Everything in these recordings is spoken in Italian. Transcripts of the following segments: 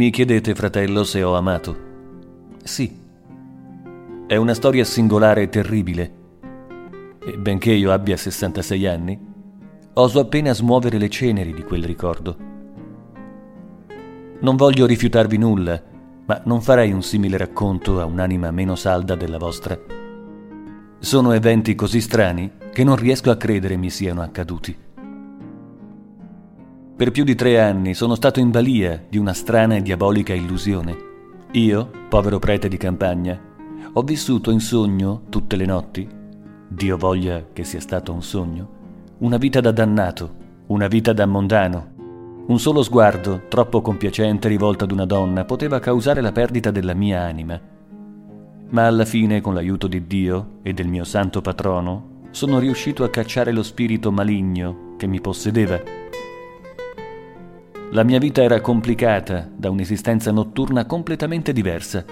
Mi chiedete, fratello, se ho amato? Sì. È una storia singolare e terribile. E benché io abbia 66 anni, oso appena smuovere le ceneri di quel ricordo. Non voglio rifiutarvi nulla, ma non farei un simile racconto a un'anima meno salda della vostra. Sono eventi così strani che non riesco a credere mi siano accaduti. Per più di tre anni sono stato in balia di una strana e diabolica illusione. Io, povero prete di campagna, ho vissuto in sogno tutte le notti, Dio voglia che sia stato un sogno, una vita da dannato, una vita da mondano. Un solo sguardo, troppo compiacente rivolto ad una donna, poteva causare la perdita della mia anima. Ma alla fine, con l'aiuto di Dio e del mio santo patrono, sono riuscito a cacciare lo spirito maligno che mi possedeva la mia vita era complicata da un'esistenza notturna completamente diversa.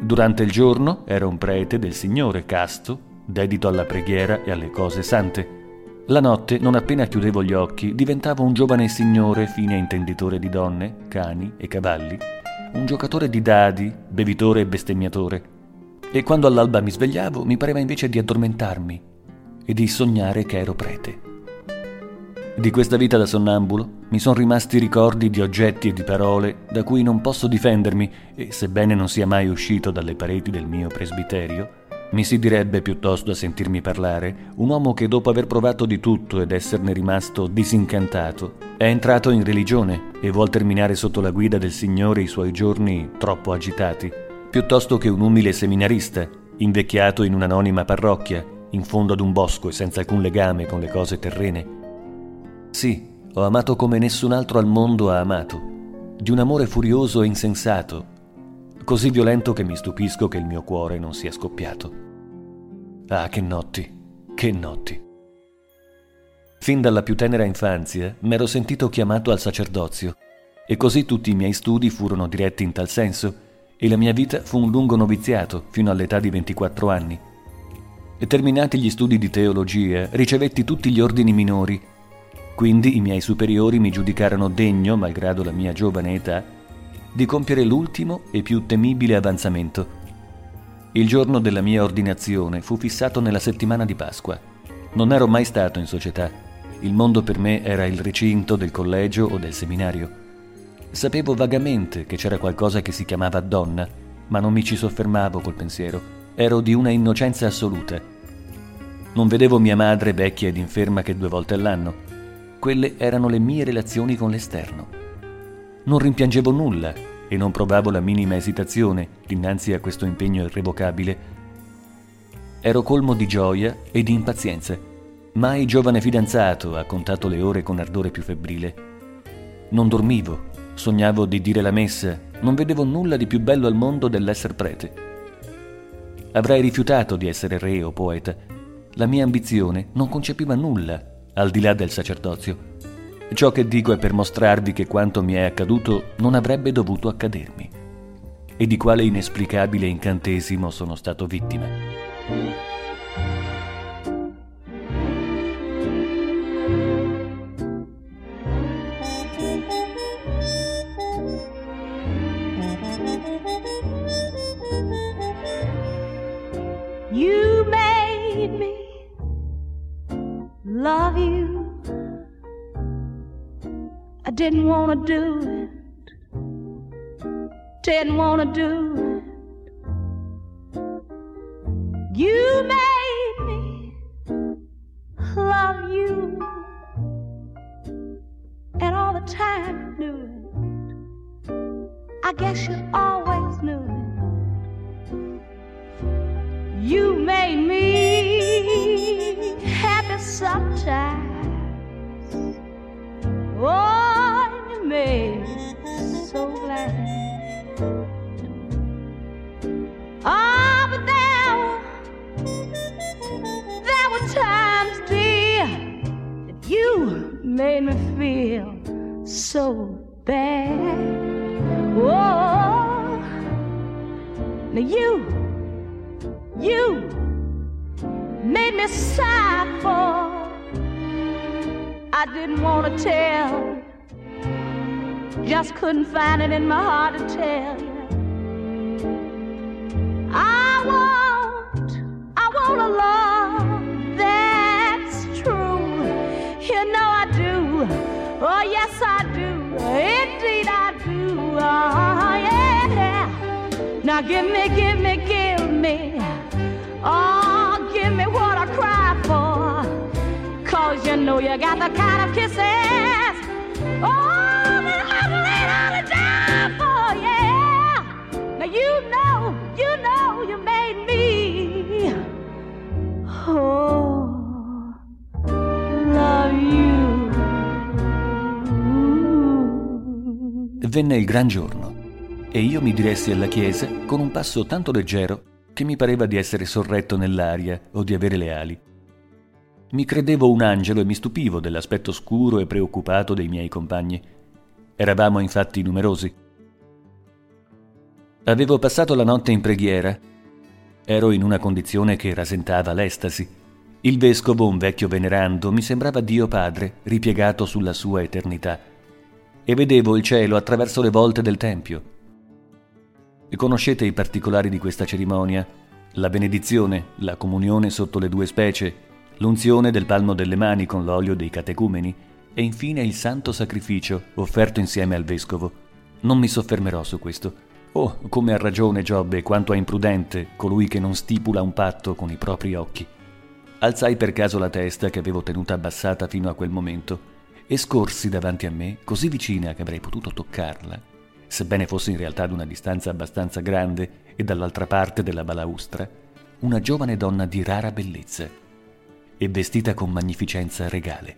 Durante il giorno ero un prete del Signore casto, dedito alla preghiera e alle cose sante. La notte, non appena chiudevo gli occhi, diventavo un giovane signore fine intenditore di donne, cani e cavalli, un giocatore di dadi, bevitore e bestemmiatore. E quando all'alba mi svegliavo, mi pareva invece di addormentarmi e di sognare che ero prete. Di questa vita da sonnambulo mi sono rimasti ricordi di oggetti e di parole da cui non posso difendermi e, sebbene non sia mai uscito dalle pareti del mio presbiterio, mi si direbbe piuttosto a sentirmi parlare un uomo che dopo aver provato di tutto ed esserne rimasto disincantato, è entrato in religione e vuol terminare sotto la guida del Signore i suoi giorni troppo agitati, piuttosto che un umile seminarista, invecchiato in un'anonima parrocchia, in fondo ad un bosco e senza alcun legame con le cose terrene sì, ho amato come nessun altro al mondo ha amato, di un amore furioso e insensato, così violento che mi stupisco che il mio cuore non sia scoppiato. Ah, che notti, che notti. Fin dalla più tenera infanzia m'ero sentito chiamato al sacerdozio e così tutti i miei studi furono diretti in tal senso e la mia vita fu un lungo noviziato fino all'età di 24 anni. E terminati gli studi di teologia, ricevetti tutti gli ordini minori quindi i miei superiori mi giudicarono degno, malgrado la mia giovane età, di compiere l'ultimo e più temibile avanzamento. Il giorno della mia ordinazione fu fissato nella settimana di Pasqua. Non ero mai stato in società. Il mondo per me era il recinto del collegio o del seminario. Sapevo vagamente che c'era qualcosa che si chiamava donna, ma non mi ci soffermavo col pensiero. Ero di una innocenza assoluta. Non vedevo mia madre vecchia ed inferma che due volte all'anno quelle erano le mie relazioni con l'esterno. Non rimpiangevo nulla e non provavo la minima esitazione dinanzi a questo impegno irrevocabile. Ero colmo di gioia e di impazienza. Mai giovane fidanzato ha contato le ore con ardore più febbrile. Non dormivo, sognavo di dire la messa, non vedevo nulla di più bello al mondo dell'essere prete. Avrei rifiutato di essere re o poeta. La mia ambizione non concepiva nulla al di là del sacerdozio. Ciò che dico è per mostrarvi che quanto mi è accaduto non avrebbe dovuto accadermi e di quale inesplicabile incantesimo sono stato vittima. Diressi alla chiesa con un passo tanto leggero che mi pareva di essere sorretto nell'aria o di avere le ali. Mi credevo un angelo e mi stupivo dell'aspetto scuro e preoccupato dei miei compagni. Eravamo infatti numerosi. Avevo passato la notte in preghiera. Ero in una condizione che rasentava l'estasi. Il vescovo, un vecchio venerando, mi sembrava Dio Padre ripiegato sulla sua eternità. E vedevo il cielo attraverso le volte del Tempio Conoscete i particolari di questa cerimonia? La benedizione, la comunione sotto le due specie, l'unzione del palmo delle mani con l'olio dei catecumeni e infine il santo sacrificio offerto insieme al vescovo. Non mi soffermerò su questo. Oh, come ha ragione Giobbe quanto è imprudente colui che non stipula un patto con i propri occhi. Alzai per caso la testa che avevo tenuta abbassata fino a quel momento e scorsi davanti a me, così vicina che avrei potuto toccarla, sebbene fosse in realtà ad una distanza abbastanza grande e dall'altra parte della balaustra, una giovane donna di rara bellezza e vestita con magnificenza regale.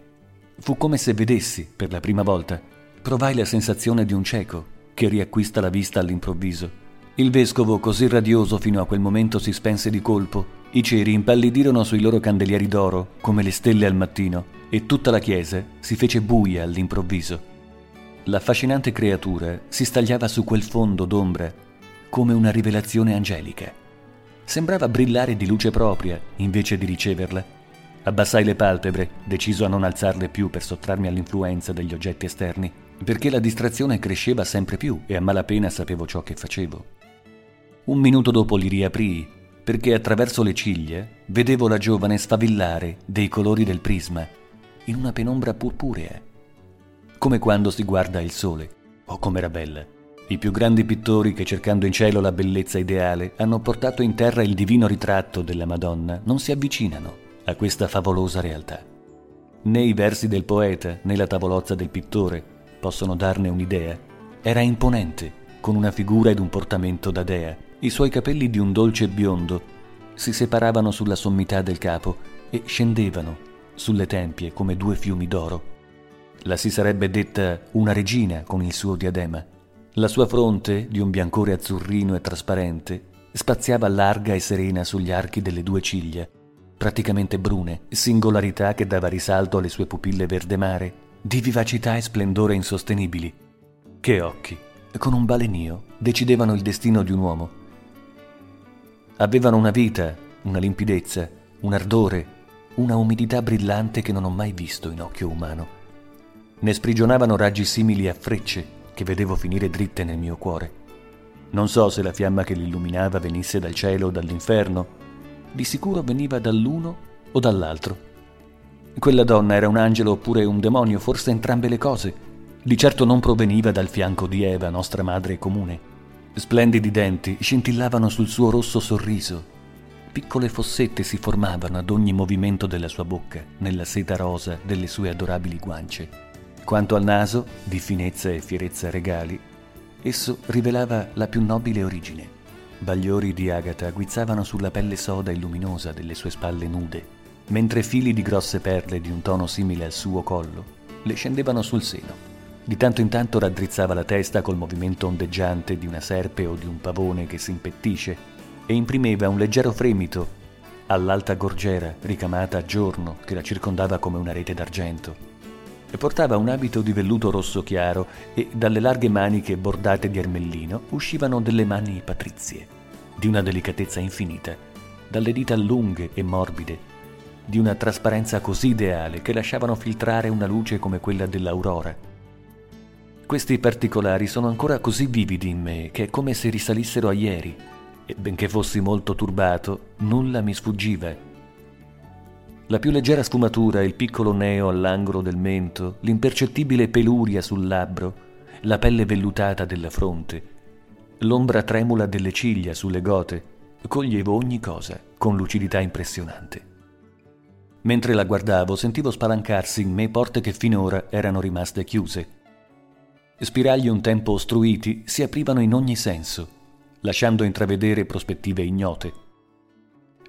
Fu come se vedessi, per la prima volta, provai la sensazione di un cieco che riacquista la vista all'improvviso. Il vescovo, così radioso fino a quel momento, si spense di colpo. I ceri impallidirono sui loro candelieri d'oro come le stelle al mattino e tutta la chiesa si fece buia all'improvviso. L'affascinante creatura si stagliava su quel fondo d'ombra come una rivelazione angelica. Sembrava brillare di luce propria invece di riceverla. Abbassai le palpebre, deciso a non alzarle più per sottrarmi all'influenza degli oggetti esterni, perché la distrazione cresceva sempre più e a malapena sapevo ciò che facevo. Un minuto dopo li riaprii, perché attraverso le ciglia vedevo la giovane sfavillare dei colori del prisma in una penombra purpurea come quando si guarda il sole. Oh, com'era bella! I più grandi pittori che cercando in cielo la bellezza ideale hanno portato in terra il divino ritratto della Madonna non si avvicinano a questa favolosa realtà. Né i versi del poeta né la tavolozza del pittore possono darne un'idea. Era imponente, con una figura ed un portamento da dea. I suoi capelli di un dolce biondo si separavano sulla sommità del capo e scendevano sulle tempie come due fiumi d'oro la si sarebbe detta una regina con il suo diadema. La sua fronte, di un biancore azzurrino e trasparente, spaziava larga e serena sugli archi delle due ciglia, praticamente brune, singolarità che dava risalto alle sue pupille verde mare, di vivacità e splendore insostenibili. Che occhi, con un balenio, decidevano il destino di un uomo. Avevano una vita, una limpidezza, un ardore, una umidità brillante che non ho mai visto in occhio umano ne sprigionavano raggi simili a frecce che vedevo finire dritte nel mio cuore. Non so se la fiamma che l'illuminava venisse dal cielo o dall'inferno, di sicuro veniva dall'uno o dall'altro. Quella donna era un angelo oppure un demonio, forse entrambe le cose. Di certo non proveniva dal fianco di Eva, nostra madre comune. Splendidi denti scintillavano sul suo rosso sorriso. Piccole fossette si formavano ad ogni movimento della sua bocca, nella seta rosa delle sue adorabili guance. Quanto al naso, di finezza e fierezza regali, esso rivelava la più nobile origine. Bagliori di agata guizzavano sulla pelle soda e luminosa delle sue spalle nude, mentre fili di grosse perle di un tono simile al suo collo le scendevano sul seno. Di tanto in tanto raddrizzava la testa col movimento ondeggiante di una serpe o di un pavone che si impettisce e imprimeva un leggero fremito all'alta gorgiera ricamata a giorno che la circondava come una rete d'argento Portava un abito di velluto rosso chiaro e dalle larghe maniche bordate di ermellino uscivano delle mani patrizie, di una delicatezza infinita, dalle dita lunghe e morbide, di una trasparenza così ideale che lasciavano filtrare una luce come quella dell'aurora. Questi particolari sono ancora così vividi in me che è come se risalissero a ieri e benché fossi molto turbato, nulla mi sfuggiva. La più leggera sfumatura, il piccolo neo all'angolo del mento, l'impercettibile peluria sul labbro, la pelle vellutata della fronte, l'ombra tremula delle ciglia sulle gote, coglievo ogni cosa con lucidità impressionante. Mentre la guardavo sentivo spalancarsi in me porte che finora erano rimaste chiuse Spiragli un tempo ostruiti si aprivano in ogni senso, lasciando intravedere prospettive ignote.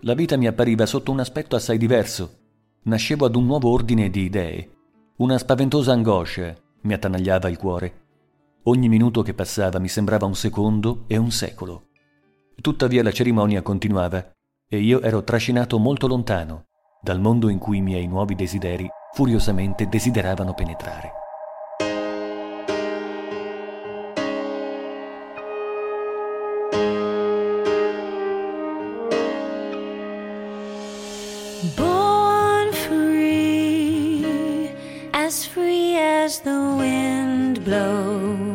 La vita mi appariva sotto un aspetto assai diverso. Nascevo ad un nuovo ordine di idee. Una spaventosa angoscia mi attanagliava il cuore. Ogni minuto che passava mi sembrava un secondo e un secolo. Tuttavia la cerimonia continuava e io ero trascinato molto lontano dal mondo in cui i miei nuovi desideri furiosamente desideravano penetrare. Born free, as free as the wind blows.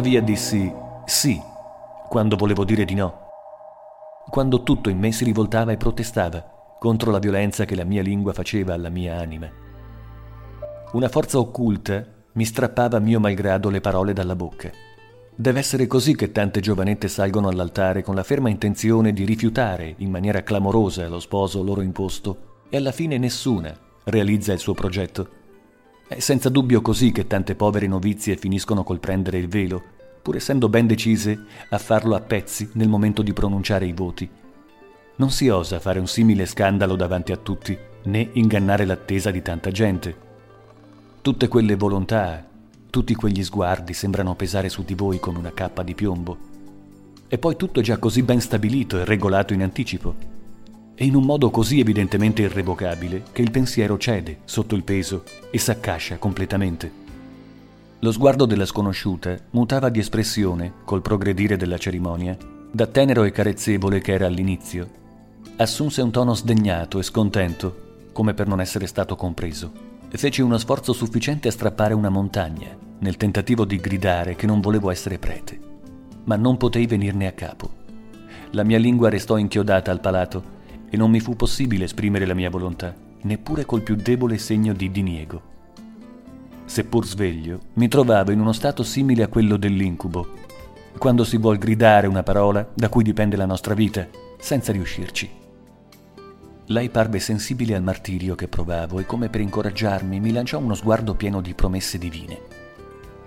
Tuttavia dissi sì quando volevo dire di no. Quando tutto in me si rivoltava e protestava contro la violenza che la mia lingua faceva alla mia anima. Una forza occulta mi strappava a mio malgrado le parole dalla bocca. Deve essere così che tante giovanette salgono all'altare con la ferma intenzione di rifiutare in maniera clamorosa lo sposo loro imposto e alla fine nessuna realizza il suo progetto. È senza dubbio così che tante povere novizie finiscono col prendere il velo, pur essendo ben decise a farlo a pezzi nel momento di pronunciare i voti. Non si osa fare un simile scandalo davanti a tutti, né ingannare l'attesa di tanta gente. Tutte quelle volontà, tutti quegli sguardi sembrano pesare su di voi con una cappa di piombo. E poi tutto è già così ben stabilito e regolato in anticipo e in un modo così evidentemente irrevocabile che il pensiero cede sotto il peso e s'accascia completamente. Lo sguardo della sconosciuta mutava di espressione col progredire della cerimonia, da tenero e carezzevole che era all'inizio, Assunse un tono sdegnato e scontento, come per non essere stato compreso, e feci uno sforzo sufficiente a strappare una montagna, nel tentativo di gridare che non volevo essere prete. Ma non potei venirne a capo. La mia lingua restò inchiodata al palato e non mi fu possibile esprimere la mia volontà, neppure col più debole segno di diniego. Seppur sveglio, mi trovavo in uno stato simile a quello dell'incubo, quando si vuol gridare una parola da cui dipende la nostra vita, senza riuscirci. Lei parve sensibile al martirio che provavo e come per incoraggiarmi mi lanciò uno sguardo pieno di promesse divine.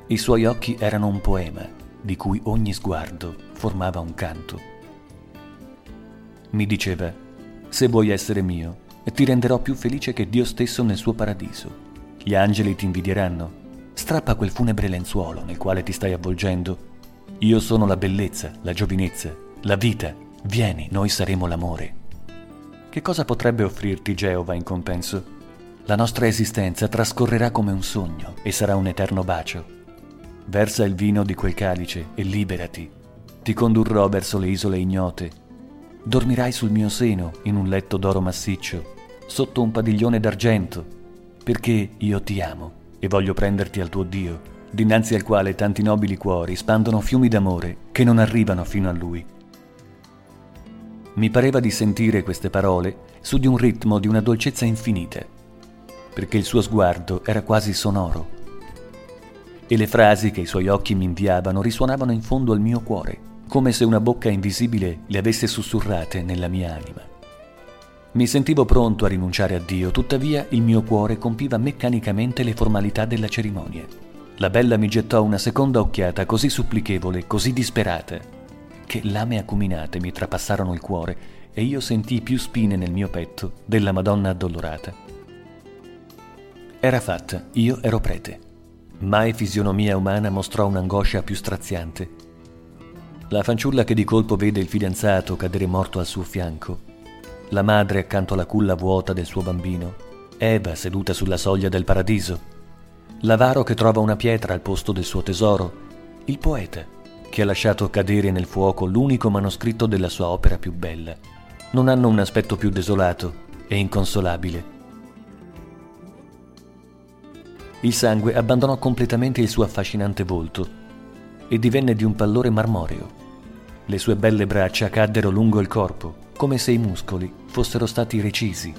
I suoi occhi erano un poema, di cui ogni sguardo formava un canto. Mi diceva, se vuoi essere mio, ti renderò più felice che Dio stesso nel suo paradiso. Gli angeli ti invidieranno. Strappa quel funebre lenzuolo nel quale ti stai avvolgendo. Io sono la bellezza, la giovinezza, la vita. Vieni, noi saremo l'amore. Che cosa potrebbe offrirti Geova in compenso? La nostra esistenza trascorrerà come un sogno e sarà un eterno bacio. Versa il vino di quel calice e liberati. Ti condurrò verso le isole ignote Dormirai sul mio seno in un letto d'oro massiccio, sotto un padiglione d'argento, perché io ti amo e voglio prenderti al tuo Dio, dinanzi al quale tanti nobili cuori spandono fiumi d'amore che non arrivano fino a lui. Mi pareva di sentire queste parole su di un ritmo di una dolcezza infinita, perché il suo sguardo era quasi sonoro e le frasi che i suoi occhi mi inviavano risuonavano in fondo al mio cuore come se una bocca invisibile le avesse sussurrate nella mia anima. Mi sentivo pronto a rinunciare a Dio, tuttavia il mio cuore compiva meccanicamente le formalità della cerimonia. La bella mi gettò una seconda occhiata così supplichevole, così disperata, che lame acuminate mi trapassarono il cuore e io sentii più spine nel mio petto della Madonna addolorata. Era fatta, io ero prete. Mai fisionomia umana mostrò un'angoscia più straziante la fanciulla che di colpo vede il fidanzato cadere morto al suo fianco, la madre accanto alla culla vuota del suo bambino, Eva seduta sulla soglia del paradiso, l'avaro che trova una pietra al posto del suo tesoro, il poeta che ha lasciato cadere nel fuoco l'unico manoscritto della sua opera più bella, non hanno un aspetto più desolato e inconsolabile. Il sangue abbandonò completamente il suo affascinante volto e divenne di un pallore marmoreo. Le sue belle braccia caddero lungo il corpo, come se i muscoli fossero stati recisi,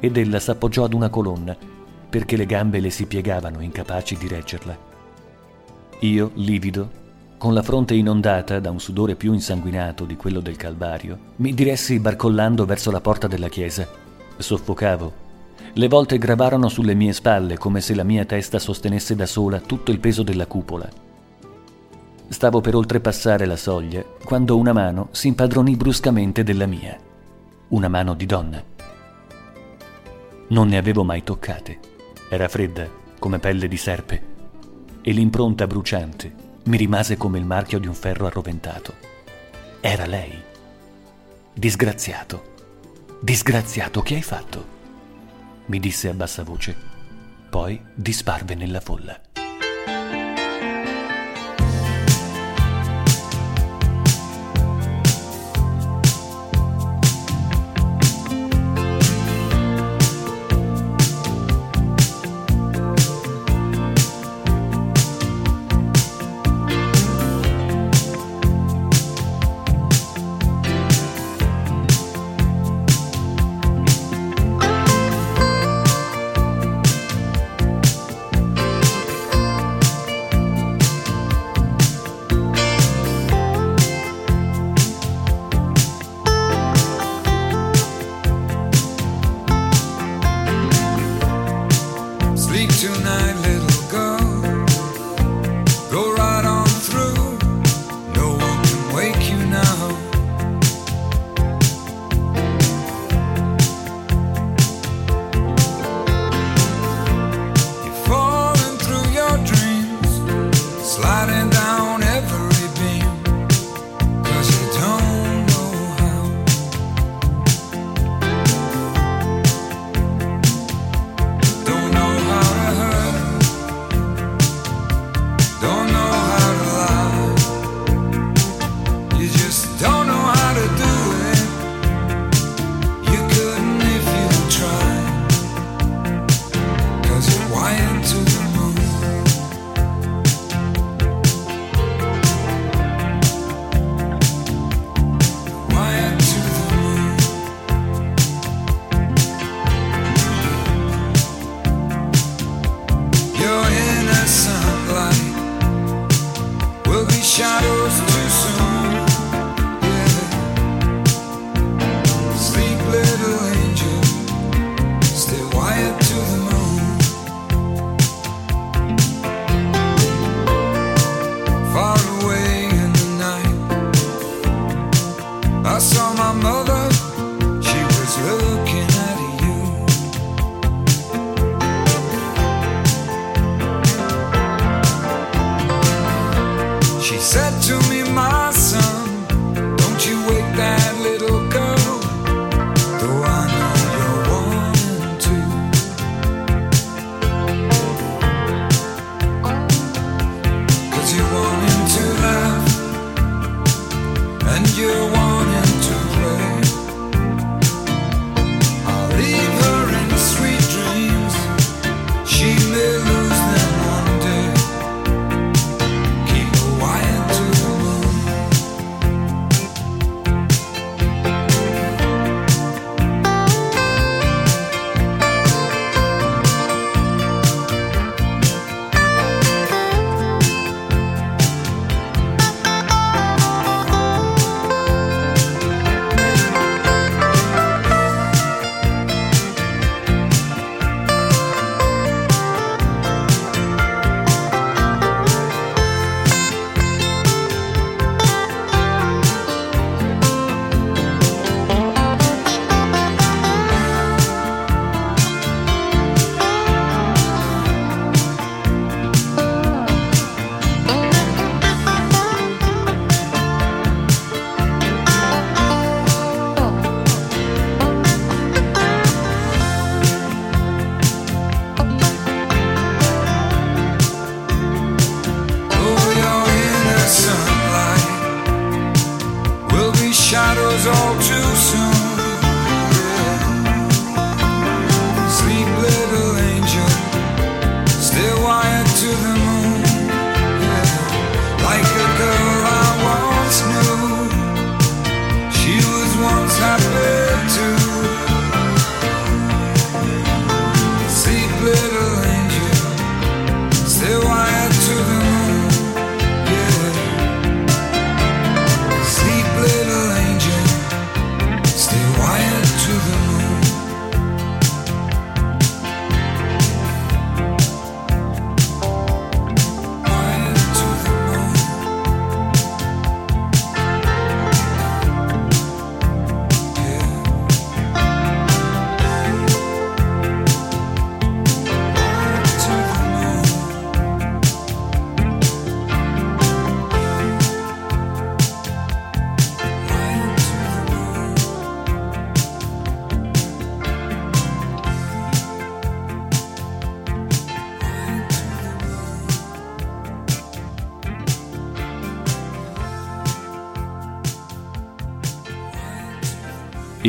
ed ella s'appoggiò ad una colonna, perché le gambe le si piegavano, incapaci di reggerla. Io, livido, con la fronte inondata da un sudore più insanguinato di quello del Calvario, mi diressi barcollando verso la porta della chiesa. Soffocavo. Le volte gravarono sulle mie spalle come se la mia testa sostenesse da sola tutto il peso della cupola Stavo per oltrepassare la soglia quando una mano si impadronì bruscamente della mia. Una mano di donna. Non ne avevo mai toccate. Era fredda, come pelle di serpe, e l'impronta bruciante mi rimase come il marchio di un ferro arroventato. Era lei. Disgraziato. Disgraziato, che hai fatto? mi disse a bassa voce. Poi disparve nella folla.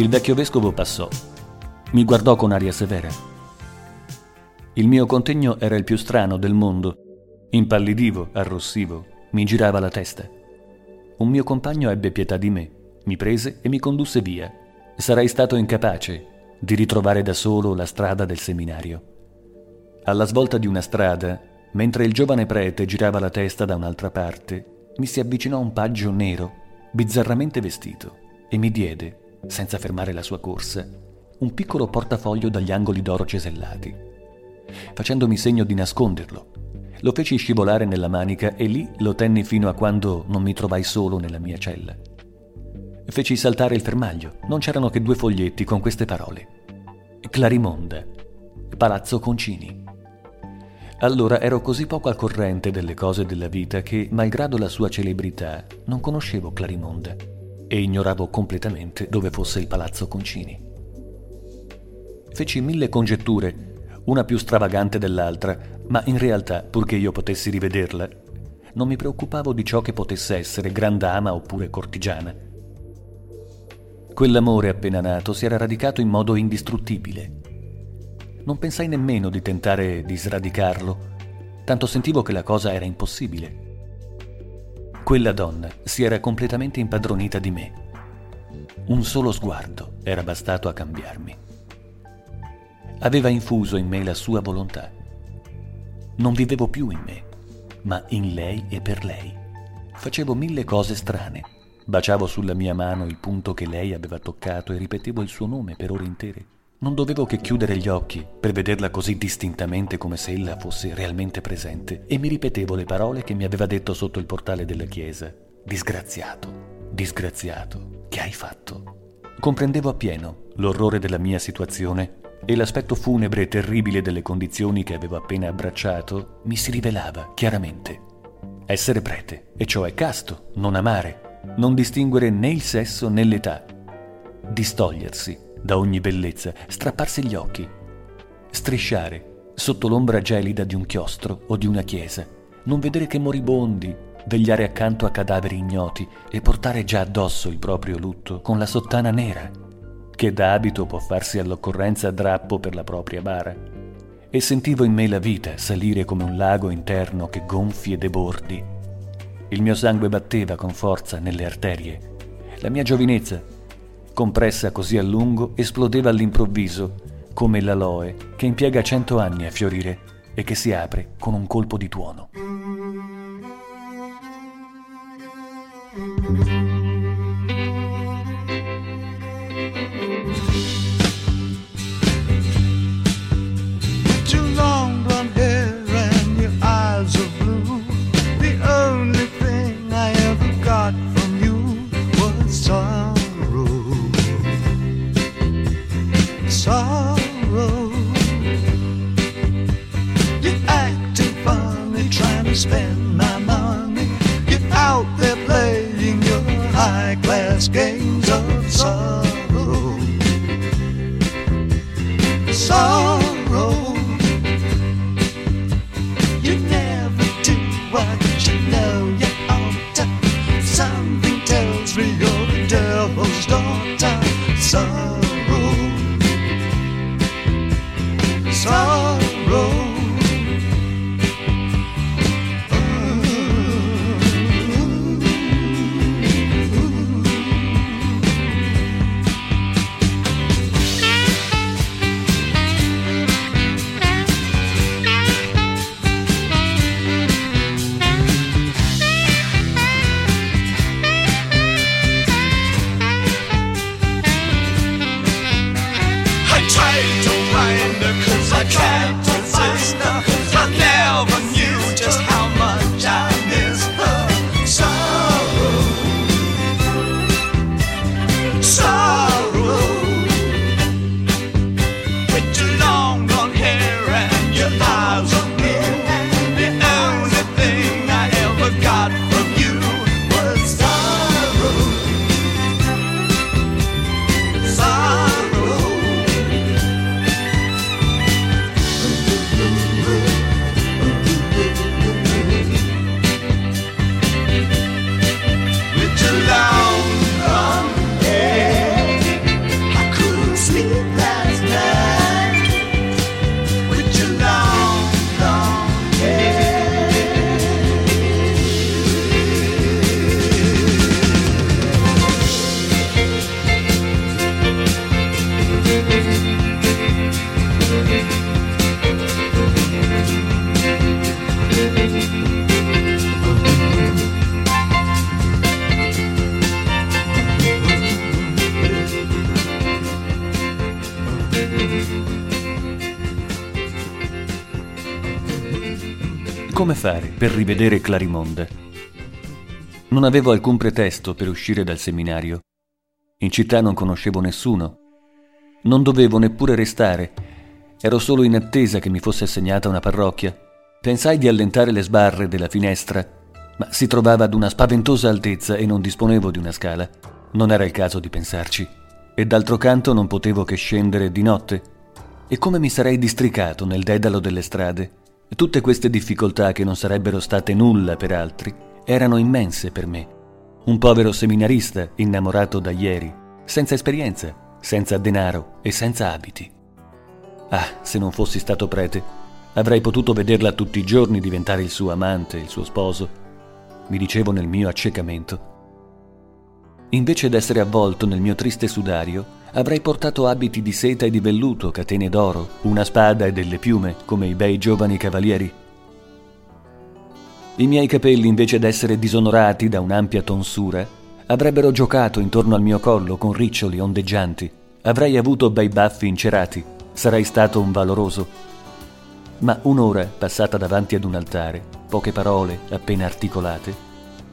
Il vecchio vescovo passò. Mi guardò con aria severa. Il mio contegno era il più strano del mondo. Impallidivo, arrossivo, mi girava la testa. Un mio compagno ebbe pietà di me, mi prese e mi condusse via. Sarei stato incapace di ritrovare da solo la strada del seminario. Alla svolta di una strada, mentre il giovane prete girava la testa da un'altra parte, mi si avvicinò un paggio nero, bizzarramente vestito, e mi diede, senza fermare la sua corsa, un piccolo portafoglio dagli angoli d'oro cesellati. Facendomi segno di nasconderlo, lo feci scivolare nella manica e lì lo tenni fino a quando non mi trovai solo nella mia cella. Feci saltare il fermaglio, non c'erano che due foglietti con queste parole. Clarimonda, Palazzo Concini. Allora ero così poco al corrente delle cose della vita che, malgrado la sua celebrità, non conoscevo Clarimonda e ignoravo completamente dove fosse il palazzo Concini. Feci mille congetture, una più stravagante dell'altra, ma in realtà, purché io potessi rivederla, non mi preoccupavo di ciò che potesse essere grandama oppure cortigiana. Quell'amore appena nato si era radicato in modo indistruttibile. Non pensai nemmeno di tentare di sradicarlo, tanto sentivo che la cosa era impossibile. Quella donna si era completamente impadronita di me. Un solo sguardo era bastato a cambiarmi. Aveva infuso in me la sua volontà. Non vivevo più in me, ma in lei e per lei. Facevo mille cose strane. Baciavo sulla mia mano il punto che lei aveva toccato e ripetevo il suo nome per ore intere. Non dovevo che chiudere gli occhi per vederla così distintamente come se ella fosse realmente presente e mi ripetevo le parole che mi aveva detto sotto il portale della chiesa. Disgraziato, disgraziato, che hai fatto? Comprendevo appieno l'orrore della mia situazione e l'aspetto funebre e terribile delle condizioni che avevo appena abbracciato mi si rivelava chiaramente. Essere prete, e cioè casto, non amare, non distinguere né il sesso né l'età, distogliersi da ogni bellezza, strapparsi gli occhi, strisciare sotto l'ombra gelida di un chiostro o di una chiesa, non vedere che moribondi, vegliare accanto a cadaveri ignoti e portare già addosso il proprio lutto con la sottana nera, che da abito può farsi all'occorrenza drappo per la propria bara. E sentivo in me la vita salire come un lago interno che gonfi e debordi. Il mio sangue batteva con forza nelle arterie. La mia giovinezza compressa così a lungo, esplodeva all'improvviso, come l'aloe che impiega cento anni a fiorire e che si apre con un colpo di tuono. spend my money. get out there playing your high class games of sorrow. Sorrow. Come fare per rivedere Clarimonda? Non avevo alcun pretesto per uscire dal seminario. In città non conoscevo nessuno. Non dovevo neppure restare. Ero solo in attesa che mi fosse assegnata una parrocchia. Pensai di allentare le sbarre della finestra, ma si trovava ad una spaventosa altezza e non disponevo di una scala. Non era il caso di pensarci. E d'altro canto non potevo che scendere di notte. E come mi sarei districato nel dedalo delle strade? Tutte queste difficoltà, che non sarebbero state nulla per altri, erano immense per me. Un povero seminarista innamorato da ieri, senza esperienza, senza denaro e senza abiti. Ah, se non fossi stato prete, avrei potuto vederla tutti i giorni diventare il suo amante, il suo sposo, mi dicevo nel mio accecamento. Invece d'essere avvolto nel mio triste sudario, avrei portato abiti di seta e di velluto, catene d'oro, una spada e delle piume, come i bei giovani cavalieri. I miei capelli, invece d'essere disonorati da un'ampia tonsura, avrebbero giocato intorno al mio collo con riccioli ondeggianti. Avrei avuto bei baffi incerati sarei stato un valoroso. Ma un'ora passata davanti ad un altare, poche parole appena articolate,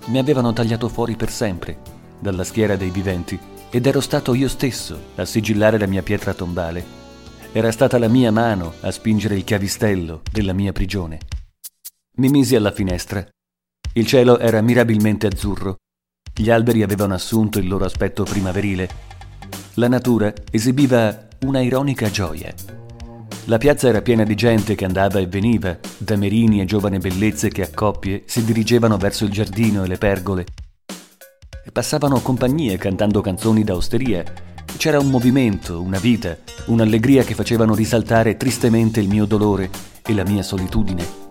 mi avevano tagliato fuori per sempre dalla schiera dei viventi ed ero stato io stesso a sigillare la mia pietra tombale. Era stata la mia mano a spingere il chiavistello della mia prigione. Mi misi alla finestra. Il cielo era mirabilmente azzurro. Gli alberi avevano assunto il loro aspetto primaverile. La natura esibiva una ironica gioia. La piazza era piena di gente che andava e veniva, damerini e giovani bellezze che a coppie si dirigevano verso il giardino e le pergole. Passavano compagnie cantando canzoni da osteria. C'era un movimento, una vita, un'allegria che facevano risaltare tristemente il mio dolore e la mia solitudine.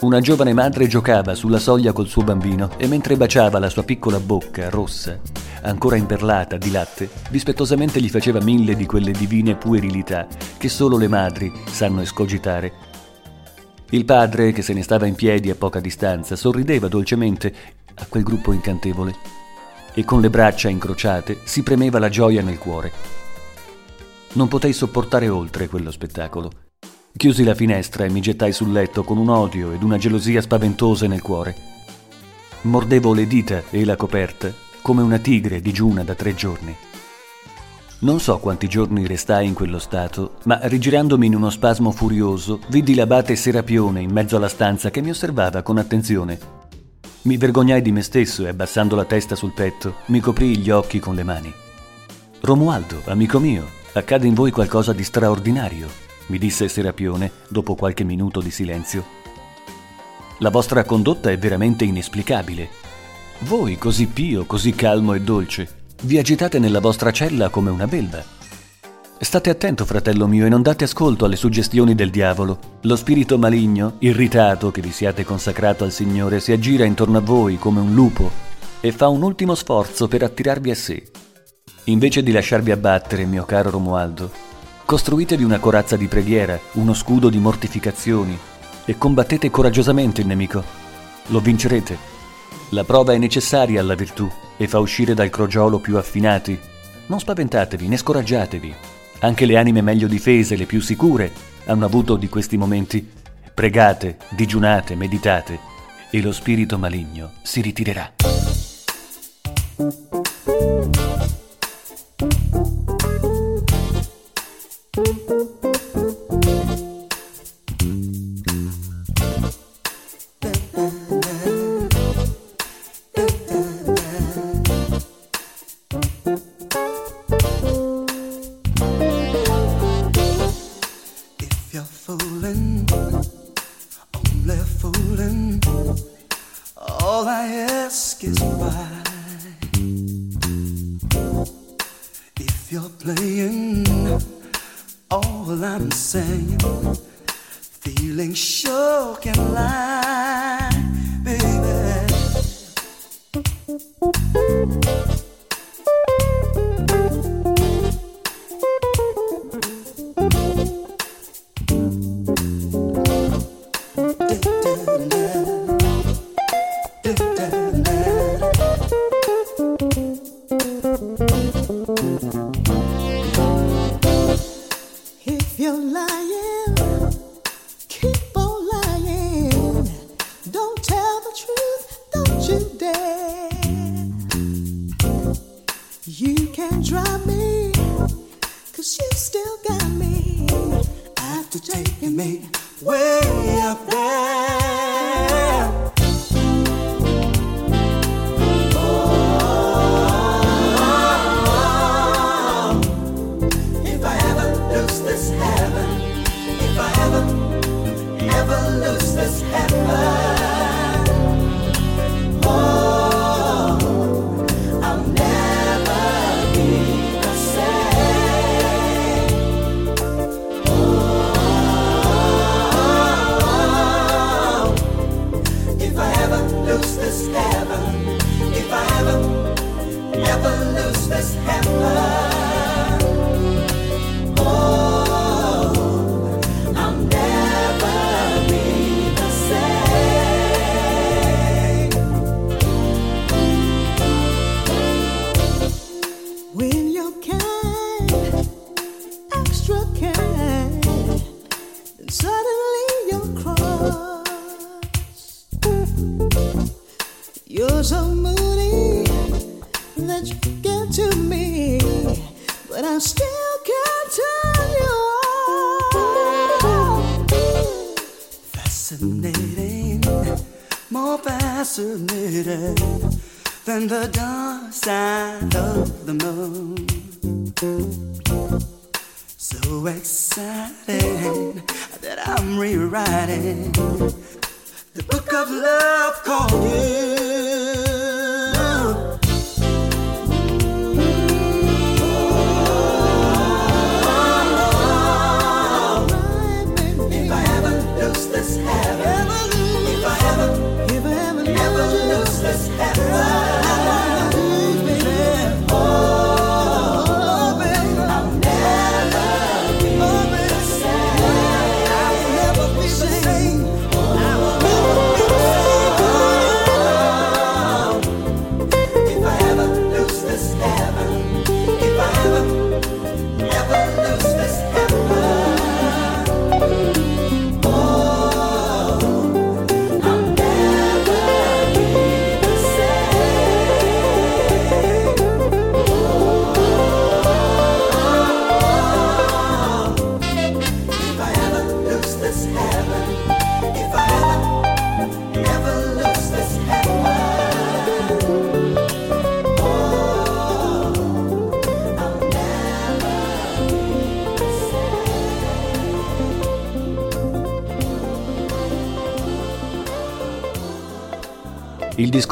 Una giovane madre giocava sulla soglia col suo bambino e mentre baciava la sua piccola bocca rossa, ancora imperlata di latte, rispettosamente gli faceva mille di quelle divine puerilità che solo le madri sanno escogitare. Il padre, che se ne stava in piedi a poca distanza, sorrideva dolcemente a quel gruppo incantevole e con le braccia incrociate si premeva la gioia nel cuore. Non potei sopportare oltre quello spettacolo. Chiusi la finestra e mi gettai sul letto con un odio ed una gelosia spaventose nel cuore. Mordevo le dita e la coperta come una tigre digiuna da tre giorni. Non so quanti giorni restai in quello stato, ma rigirandomi in uno spasmo furioso, vidi l'abate Serapione in mezzo alla stanza che mi osservava con attenzione. Mi vergognai di me stesso e abbassando la testa sul petto, mi coprii gli occhi con le mani. Romualdo, amico mio, accade in voi qualcosa di straordinario mi disse Serapione dopo qualche minuto di silenzio. La vostra condotta è veramente inesplicabile. Voi, così pio, così calmo e dolce, vi agitate nella vostra cella come una belva. State attento, fratello mio, e non date ascolto alle suggestioni del diavolo. Lo spirito maligno, irritato che vi siate consacrato al Signore, si aggira intorno a voi come un lupo e fa un ultimo sforzo per attirarvi a sé. Invece di lasciarvi abbattere, mio caro Romualdo, Costruitevi una corazza di preghiera, uno scudo di mortificazioni e combattete coraggiosamente il nemico. Lo vincerete. La prova è necessaria alla virtù e fa uscire dal crogiolo più affinati. Non spaventatevi né scoraggiatevi. Anche le anime meglio difese, le più sicure, hanno avuto di questi momenti. Pregate, digiunate, meditate e lo spirito maligno si ritirerà.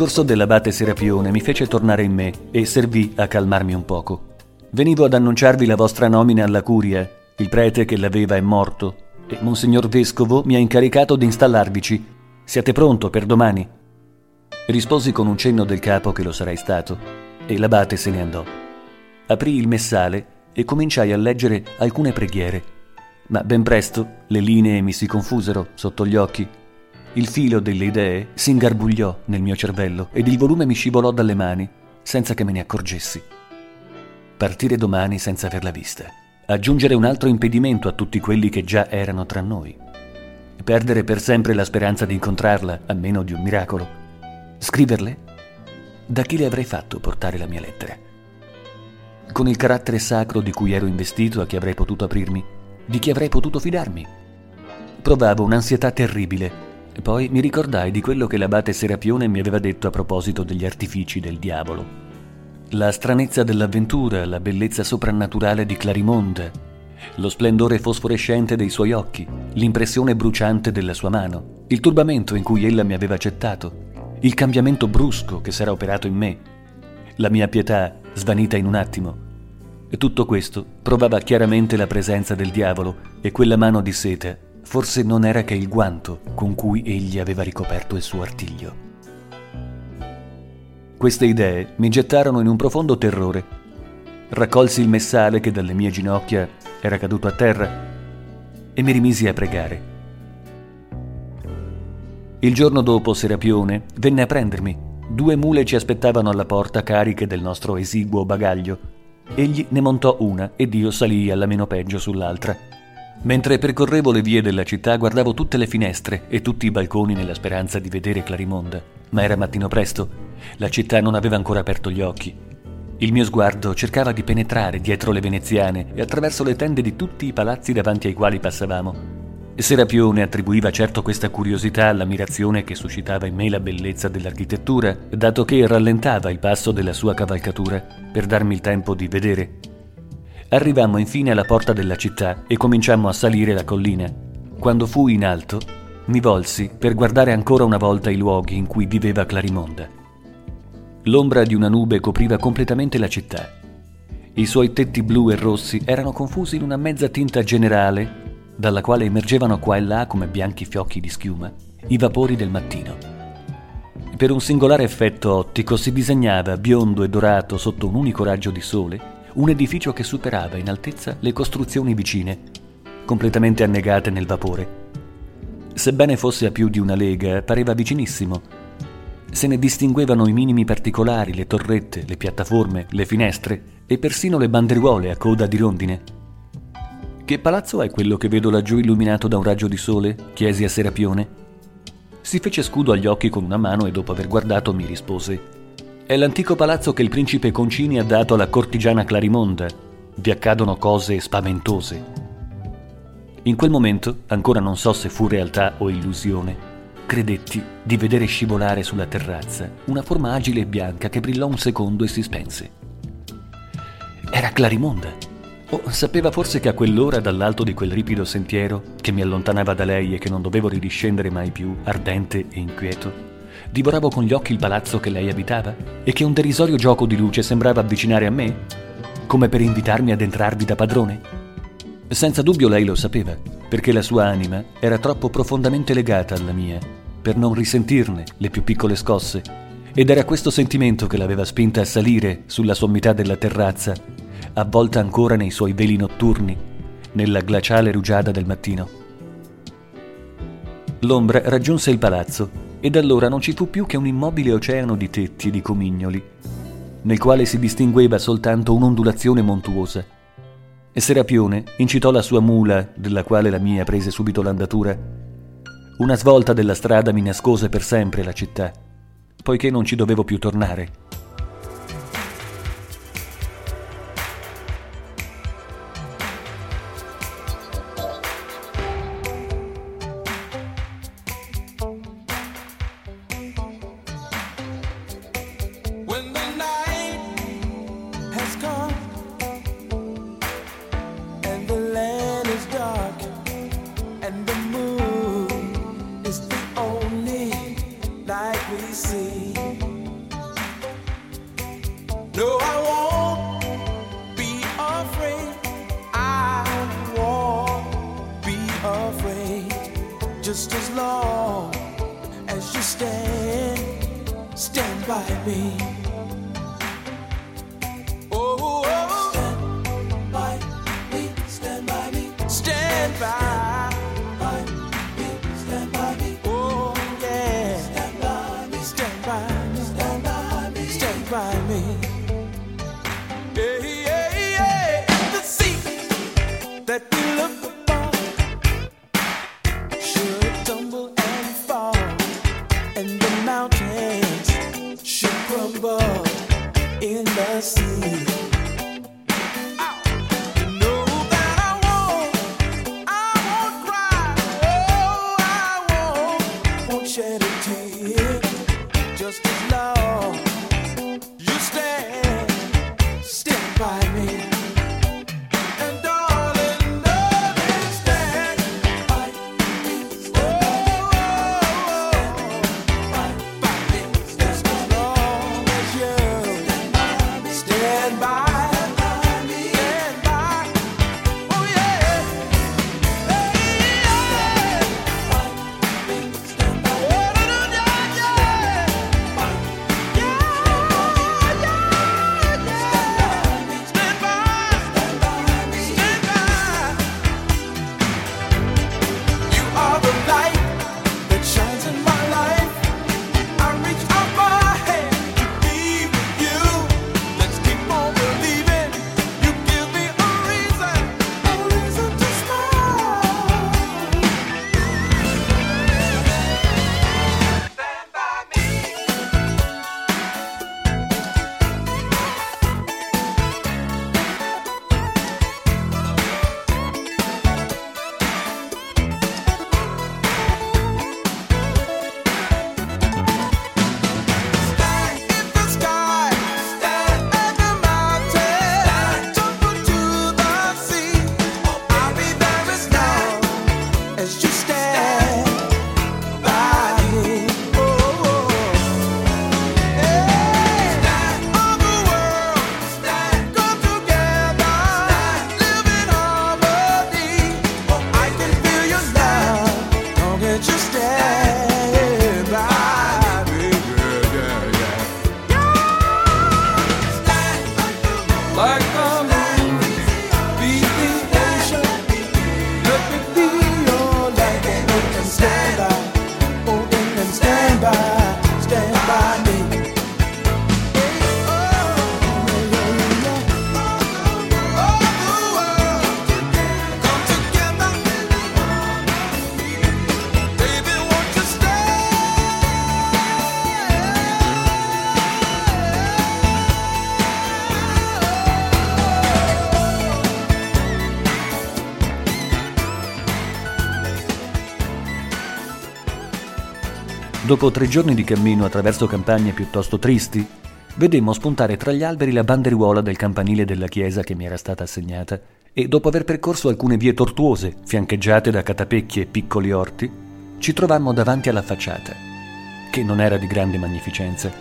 Discorso dell'abate Serapione mi fece tornare in me e servì a calmarmi un poco. Venivo ad annunciarvi la vostra nomina alla curia, il prete che l'aveva è morto, e Monsignor Vescovo mi ha incaricato di installarvici. Siate pronto per domani? Risposi con un cenno del capo che lo sarei stato, e l'abate se ne andò. Aprì il messale e cominciai a leggere alcune preghiere, ma ben presto le linee mi si confusero sotto gli occhi. Il filo delle idee si ingarbugliò nel mio cervello ed il volume mi scivolò dalle mani senza che me ne accorgessi. Partire domani senza averla vista. Aggiungere un altro impedimento a tutti quelli che già erano tra noi. Perdere per sempre la speranza di incontrarla, a meno di un miracolo. Scriverle? Da chi le avrei fatto portare la mia lettera? Con il carattere sacro di cui ero investito a chi avrei potuto aprirmi, di chi avrei potuto fidarmi. Provavo un'ansietà terribile poi mi ricordai di quello che l'abate Serapione mi aveva detto a proposito degli artifici del diavolo. La stranezza dell'avventura, la bellezza soprannaturale di Clarimonde, lo splendore fosforescente dei suoi occhi, l'impressione bruciante della sua mano, il turbamento in cui ella mi aveva accettato, il cambiamento brusco che s'era operato in me, la mia pietà svanita in un attimo. E tutto questo provava chiaramente la presenza del diavolo e quella mano di sete forse non era che il guanto con cui egli aveva ricoperto il suo artiglio. Queste idee mi gettarono in un profondo terrore. Raccolsi il messale che dalle mie ginocchia era caduto a terra e mi rimisi a pregare. Il giorno dopo Serapione venne a prendermi. Due mule ci aspettavano alla porta cariche del nostro esiguo bagaglio. Egli ne montò una ed io salii alla meno peggio sull'altra. Mentre percorrevo le vie della città guardavo tutte le finestre e tutti i balconi nella speranza di vedere Clarimonda, ma era mattino presto. La città non aveva ancora aperto gli occhi. Il mio sguardo cercava di penetrare dietro le veneziane e attraverso le tende di tutti i palazzi davanti ai quali passavamo. Serapione attribuiva certo questa curiosità all'ammirazione che suscitava in me la bellezza dell'architettura, dato che rallentava il passo della sua cavalcatura per darmi il tempo di vedere. Arrivammo infine alla porta della città e cominciammo a salire la collina. Quando fui in alto, mi volsi per guardare ancora una volta i luoghi in cui viveva Clarimonda. L'ombra di una nube copriva completamente la città. I suoi tetti blu e rossi erano confusi in una mezza tinta generale, dalla quale emergevano qua e là come bianchi fiocchi di schiuma i vapori del mattino. Per un singolare effetto ottico si disegnava, biondo e dorato sotto un unico raggio di sole, un edificio che superava in altezza le costruzioni vicine, completamente annegate nel vapore. Sebbene fosse a più di una lega, pareva vicinissimo. Se ne distinguevano i minimi particolari, le torrette, le piattaforme, le finestre e persino le banderuole a coda di rondine. Che palazzo è quello che vedo laggiù illuminato da un raggio di sole? chiesi a Serapione. Si fece scudo agli occhi con una mano e dopo aver guardato mi rispose È l'antico palazzo che il principe Concini ha dato alla cortigiana Clarimonda. Vi accadono cose spaventose. In quel momento, ancora non so se fu realtà o illusione, credetti di vedere scivolare sulla terrazza una forma agile e bianca che brillò un secondo e si spense. Era Clarimonda. O sapeva forse che a quell'ora dall'alto di quel ripido sentiero, che mi allontanava da lei e che non dovevo ridiscendere mai più, ardente e inquieto, divoravo con gli occhi il palazzo che lei abitava e che un derisorio gioco di luce sembrava avvicinare a me, come per invitarmi ad entrarvi da padrone? Senza dubbio lei lo sapeva, perché la sua anima era troppo profondamente legata alla mia per non risentirne le più piccole scosse, ed era questo sentimento che l'aveva spinta a salire sulla sommità della terrazza, avvolta ancora nei suoi veli notturni, nella glaciale rugiada del mattino. L'ombra raggiunse il palazzo ed allora non ci fu più che un immobile oceano di tetti e di comignoli, nel quale si distingueva soltanto un'ondulazione montuosa. E Serapione incitò la sua mula, della quale la mia prese subito l'andatura, una svolta della strada mi nascose per sempre la città, poiché non ci dovevo più tornare. Dopo tre giorni di cammino attraverso campagne piuttosto tristi, vedemmo spuntare tra gli alberi la banderiuola del campanile della chiesa che mi era stata assegnata e dopo aver percorso alcune vie tortuose, fiancheggiate da catapecchie e piccoli orti, ci trovammo davanti alla facciata, che non era di grande magnificenza.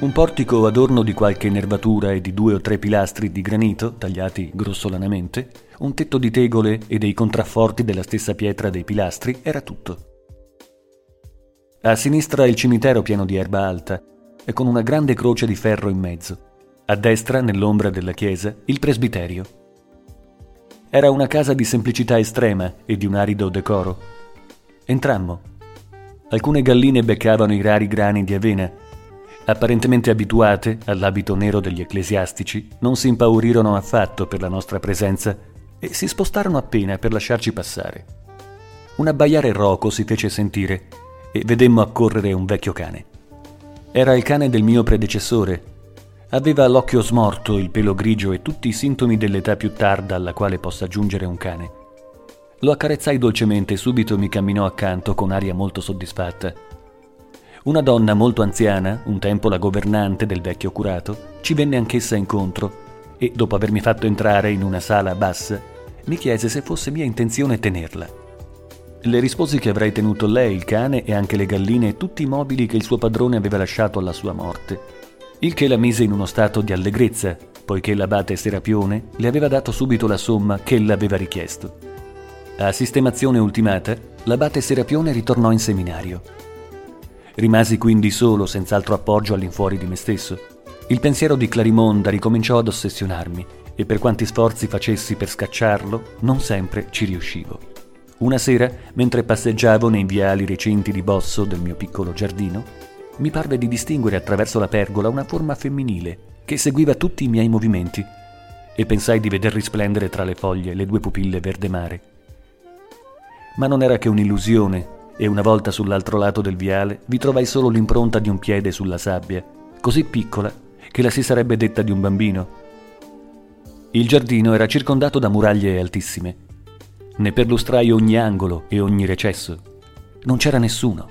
Un portico adorno di qualche nervatura e di due o tre pilastri di granito tagliati grossolanamente, un tetto di tegole e dei contrafforti della stessa pietra dei pilastri era tutto. A sinistra il cimitero pieno di erba alta e con una grande croce di ferro in mezzo. A destra, nell'ombra della chiesa, il presbiterio. Era una casa di semplicità estrema e di un arido decoro. Entrammo. Alcune galline beccavano i rari grani di avena. Apparentemente abituate all'abito nero degli ecclesiastici, non si impaurirono affatto per la nostra presenza e si spostarono appena per lasciarci passare. Un abbaiare roco si fece sentire e vedemmo accorrere un vecchio cane. Era il cane del mio predecessore, Aveva l'occhio smorto, il pelo grigio e tutti i sintomi dell'età più tarda alla quale possa giungere un cane. Lo accarezzai dolcemente e subito mi camminò accanto con aria molto soddisfatta. Una donna molto anziana, un tempo la governante del vecchio curato, ci venne anch'essa incontro e, dopo avermi fatto entrare in una sala bassa, mi chiese se fosse mia intenzione tenerla. Le risposi che avrei tenuto lei, il cane e anche le galline e tutti i mobili che il suo padrone aveva lasciato alla sua morte il che la mise in uno stato di allegrezza, poiché l'abate Serapione le aveva dato subito la somma che ella aveva richiesto. A sistemazione ultimata, l'abate Serapione ritornò in seminario. Rimasi quindi solo, senz'altro appoggio all'infuori di me stesso. Il pensiero di Clarimonda ricominciò ad ossessionarmi e per quanti sforzi facessi per scacciarlo, non sempre ci riuscivo. Una sera, mentre passeggiavo nei viali recinti di bosso del mio piccolo giardino, mi parve di distinguere attraverso la pergola una forma femminile che seguiva tutti i miei movimenti e pensai di veder risplendere tra le foglie le due pupille verde mare. Ma non era che un'illusione e una volta sull'altro lato del viale vi trovai solo l'impronta di un piede sulla sabbia, così piccola che la si sarebbe detta di un bambino. Il giardino era circondato da muraglie altissime. Ne perlustrai ogni angolo e ogni recesso. Non c'era nessuno.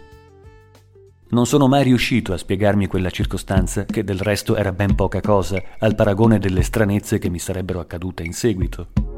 Non sono mai riuscito a spiegarmi quella circostanza, che del resto era ben poca cosa, al paragone delle stranezze che mi sarebbero accadute in seguito.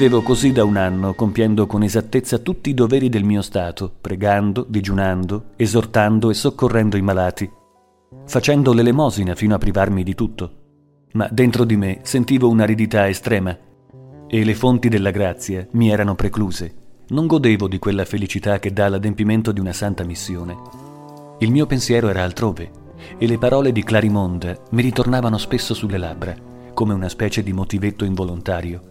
Vivevo così da un anno, compiendo con esattezza tutti i doveri del mio stato, pregando, digiunando, esortando e soccorrendo i malati, facendo l'elemosina fino a privarmi di tutto. Ma dentro di me sentivo un'aridità estrema e le fonti della grazia mi erano precluse. Non godevo di quella felicità che dà l'adempimento di una santa missione. Il mio pensiero era altrove e le parole di Clarimonde mi ritornavano spesso sulle labbra, come una specie di motivetto involontario.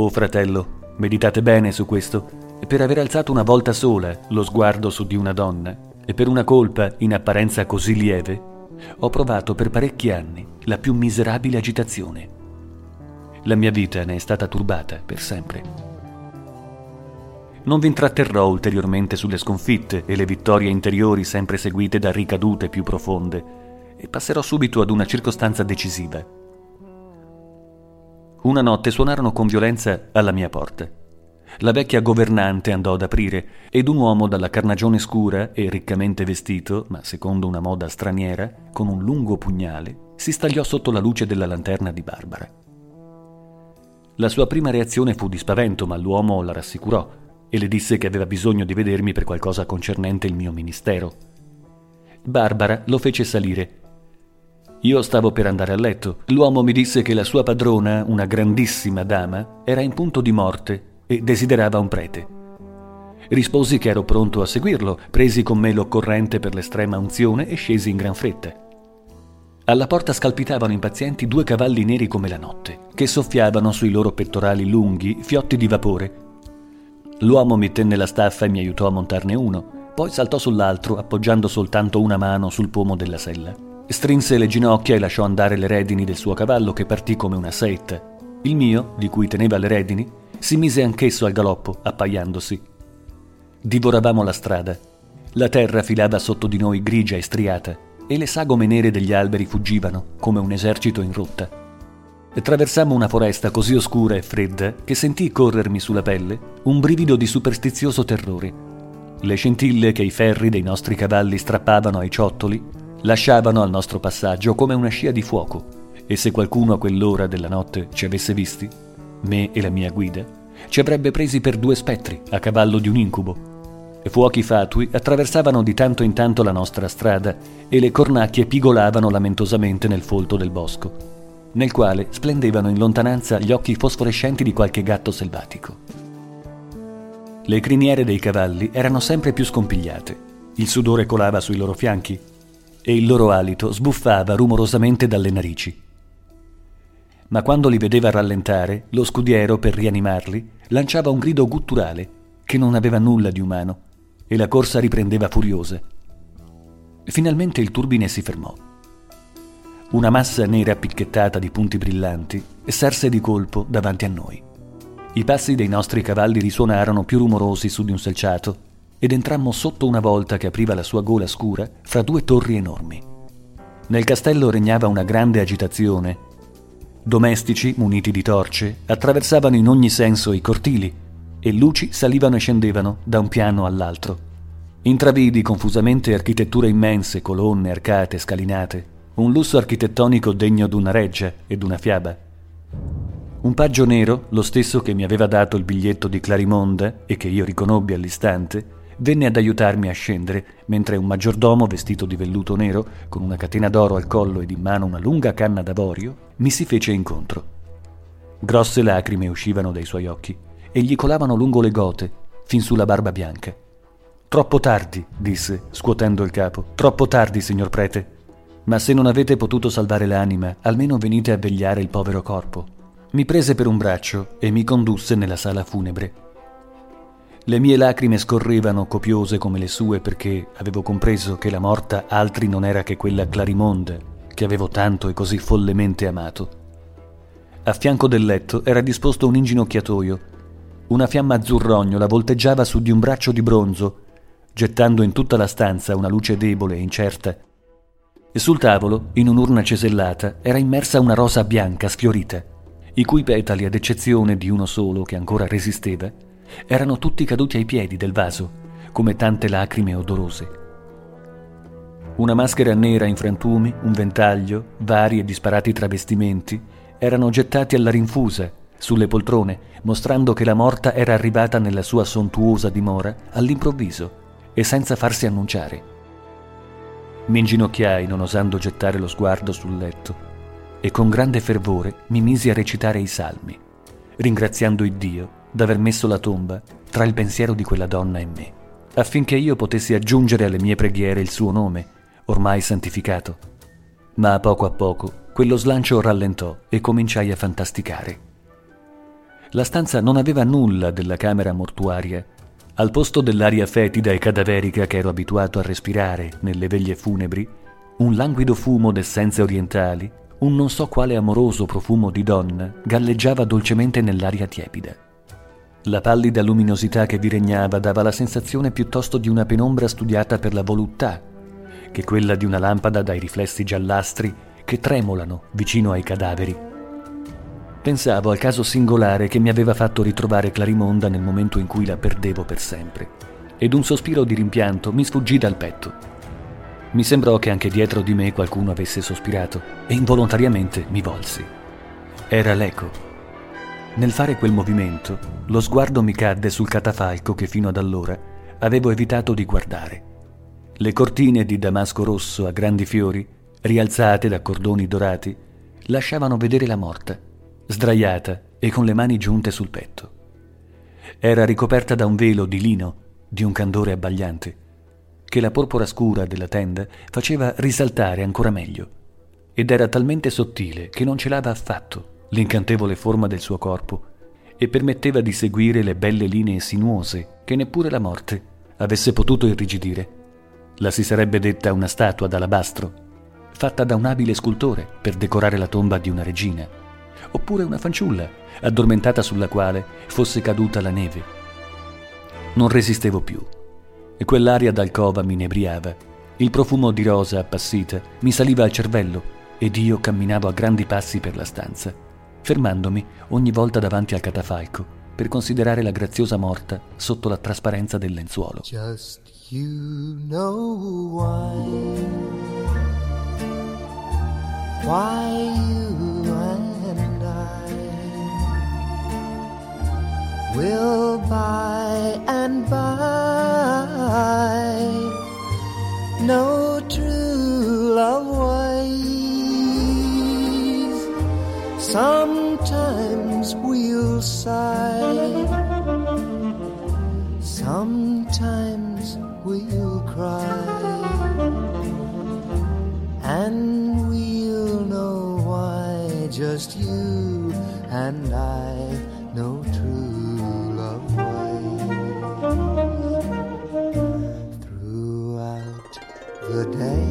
Oh fratello, meditate bene su questo. Per aver alzato una volta sola lo sguardo su di una donna e per una colpa in apparenza così lieve, ho provato per parecchi anni la più miserabile agitazione. La mia vita ne è stata turbata per sempre. Non vi intratterrò ulteriormente sulle sconfitte e le vittorie interiori sempre seguite da ricadute più profonde e passerò subito ad una circostanza decisiva. Una notte suonarono con violenza alla mia porta. La vecchia governante andò ad aprire ed un uomo dalla carnagione scura e riccamente vestito, ma secondo una moda straniera, con un lungo pugnale, si stagliò sotto la luce della lanterna di Barbara. La sua prima reazione fu di spavento, ma l'uomo la rassicurò e le disse che aveva bisogno di vedermi per qualcosa concernente il mio ministero. Barbara lo fece salire. Io stavo per andare a letto. L'uomo mi disse che la sua padrona, una grandissima dama, era in punto di morte e desiderava un prete. Risposi che ero pronto a seguirlo, presi con me l'occorrente per l'estrema unzione e scesi in gran fretta. Alla porta scalpitavano impazienti due cavalli neri come la notte, che soffiavano sui loro pettorali lunghi fiotti di vapore. L'uomo mi tenne la staffa e mi aiutò a montarne uno, poi saltò sull'altro appoggiando soltanto una mano sul pomo della sella. Strinse le ginocchia e lasciò andare le redini del suo cavallo che partì come una saetta. Il mio, di cui teneva le redini, si mise anch'esso al galoppo, appaiandosi. Divoravamo la strada. La terra filava sotto di noi grigia e striata e le sagome nere degli alberi fuggivano come un esercito in rotta. Attraversammo una foresta così oscura e fredda che sentii corrermi sulla pelle un brivido di superstizioso terrore. Le scintille che i ferri dei nostri cavalli strappavano ai ciottoli lasciavano al nostro passaggio come una scia di fuoco. E se qualcuno a quell'ora della notte ci avesse visti, me e la mia guida, ci avrebbe presi per due spettri a cavallo di un incubo. Fuochi fatui attraversavano di tanto in tanto la nostra strada e le cornacchie pigolavano lamentosamente nel folto del bosco, nel quale splendevano in lontananza gli occhi fosforescenti di qualche gatto selvatico. Le criniere dei cavalli erano sempre più scompigliate, il sudore colava sui loro fianchi e il loro alito sbuffava rumorosamente dalle narici. Ma quando li vedeva rallentare, lo scudiero, per rianimarli, lanciava un grido gutturale che non aveva nulla di umano e la corsa riprendeva furiosa. Finalmente il turbine si fermò. Una massa nera picchettata di punti brillanti serse di colpo davanti a noi. I passi dei nostri cavalli risuonarono più rumorosi su di un selciato ed entrammo sotto una volta che apriva la sua gola scura fra due torri enormi. Nel castello regnava una grande agitazione. Domestici, muniti di torce, attraversavano in ogni senso i cortili e luci salivano e scendevano da un piano all'altro. Intravidi confusamente architetture immense, colonne, arcate, scalinate, un lusso architettonico degno d'una reggia e d'una fiaba. Un paggio nero, lo stesso che mi aveva dato il biglietto di Clarimonda e che io riconobbi all'istante, venne ad aiutarmi a scendere, mentre un maggiordomo vestito di velluto nero, con una catena d'oro al collo ed in mano una lunga canna d'avorio, mi si fece incontro. Grosse lacrime uscivano dai suoi occhi e gli colavano lungo le gote, fin sulla barba bianca. Troppo tardi, disse, scuotendo il capo. Troppo tardi, signor prete. Ma se non avete potuto salvare l'anima, almeno venite a vegliare il povero corpo. Mi prese per un braccio e mi condusse nella sala funebre. Le mie lacrime scorrevano copiose come le sue perché avevo compreso che la morta altri non era che quella Clarimonde che avevo tanto e così follemente amato. A fianco del letto era disposto un inginocchiatoio una fiamma azzurrognola volteggiava su di un braccio di bronzo, gettando in tutta la stanza una luce debole e incerta. E sul tavolo, in un'urna cesellata, era immersa una rosa bianca sfiorita, i cui petali, ad eccezione di uno solo che ancora resisteva, erano tutti caduti ai piedi del vaso, come tante lacrime odorose. Una maschera nera in frantumi, un ventaglio, vari e disparati travestimenti erano gettati alla rinfusa sulle poltrone, mostrando che la morta era arrivata nella sua sontuosa dimora all'improvviso e senza farsi annunciare. Mi inginocchiai non osando gettare lo sguardo sul letto e con grande fervore mi misi a recitare i salmi, ringraziando Iddio d'aver messo la tomba tra il pensiero di quella donna e me, affinché io potessi aggiungere alle mie preghiere il suo nome, ormai santificato. Ma a poco a poco quello slancio rallentò e cominciai a fantasticare. La stanza non aveva nulla della camera mortuaria. Al posto dell'aria fetida e cadaverica che ero abituato a respirare nelle veglie funebri, un languido fumo d'essenze orientali, un non so quale amoroso profumo di donna galleggiava dolcemente nell'aria tiepida. La pallida luminosità che vi regnava dava la sensazione piuttosto di una penombra studiata per la voluttà, che quella di una lampada dai riflessi giallastri che tremolano vicino ai cadaveri Pensavo al caso singolare che mi aveva fatto ritrovare Clarimonda nel momento in cui la perdevo per sempre, ed un sospiro di rimpianto mi sfuggì dal petto. Mi sembrò che anche dietro di me qualcuno avesse sospirato e involontariamente mi volsi. Era l'eco. Nel fare quel movimento, lo sguardo mi cadde sul catafalco che fino ad allora avevo evitato di guardare. Le cortine di damasco rosso a grandi fiori, rialzate da cordoni dorati, lasciavano vedere la morta sdraiata e con le mani giunte sul petto. Era ricoperta da un velo di lino di un candore abbagliante, che la porpora scura della tenda faceva risaltare ancora meglio, ed era talmente sottile che non celava affatto l'incantevole forma del suo corpo e permetteva di seguire le belle linee sinuose che neppure la morte avesse potuto irrigidire. La si sarebbe detta una statua d'alabastro, fatta da un abile scultore per decorare la tomba di una regina oppure una fanciulla, addormentata sulla quale fosse caduta la neve. Non resistevo più, e quell'aria d'alcova mi inebriava. Il profumo di rosa appassita mi saliva al cervello ed io camminavo a grandi passi per la stanza, fermandomi ogni volta davanti al catafalco per considerare la graziosa morta sotto la trasparenza del lenzuolo. Just you know why. Why you and I will by and by know true love ways. Sometimes we'll sigh, sometimes we'll cry, and we'll know why just you and I know true love ways throughout the days.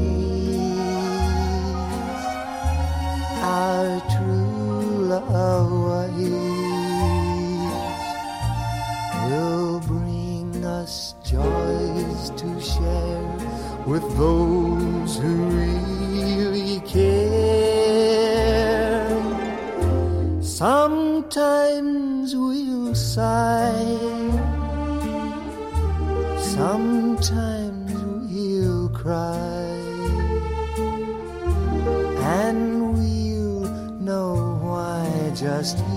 Ways will bring us joys to share with those who really care. Sometimes we'll sigh, sometimes we'll cry, and just you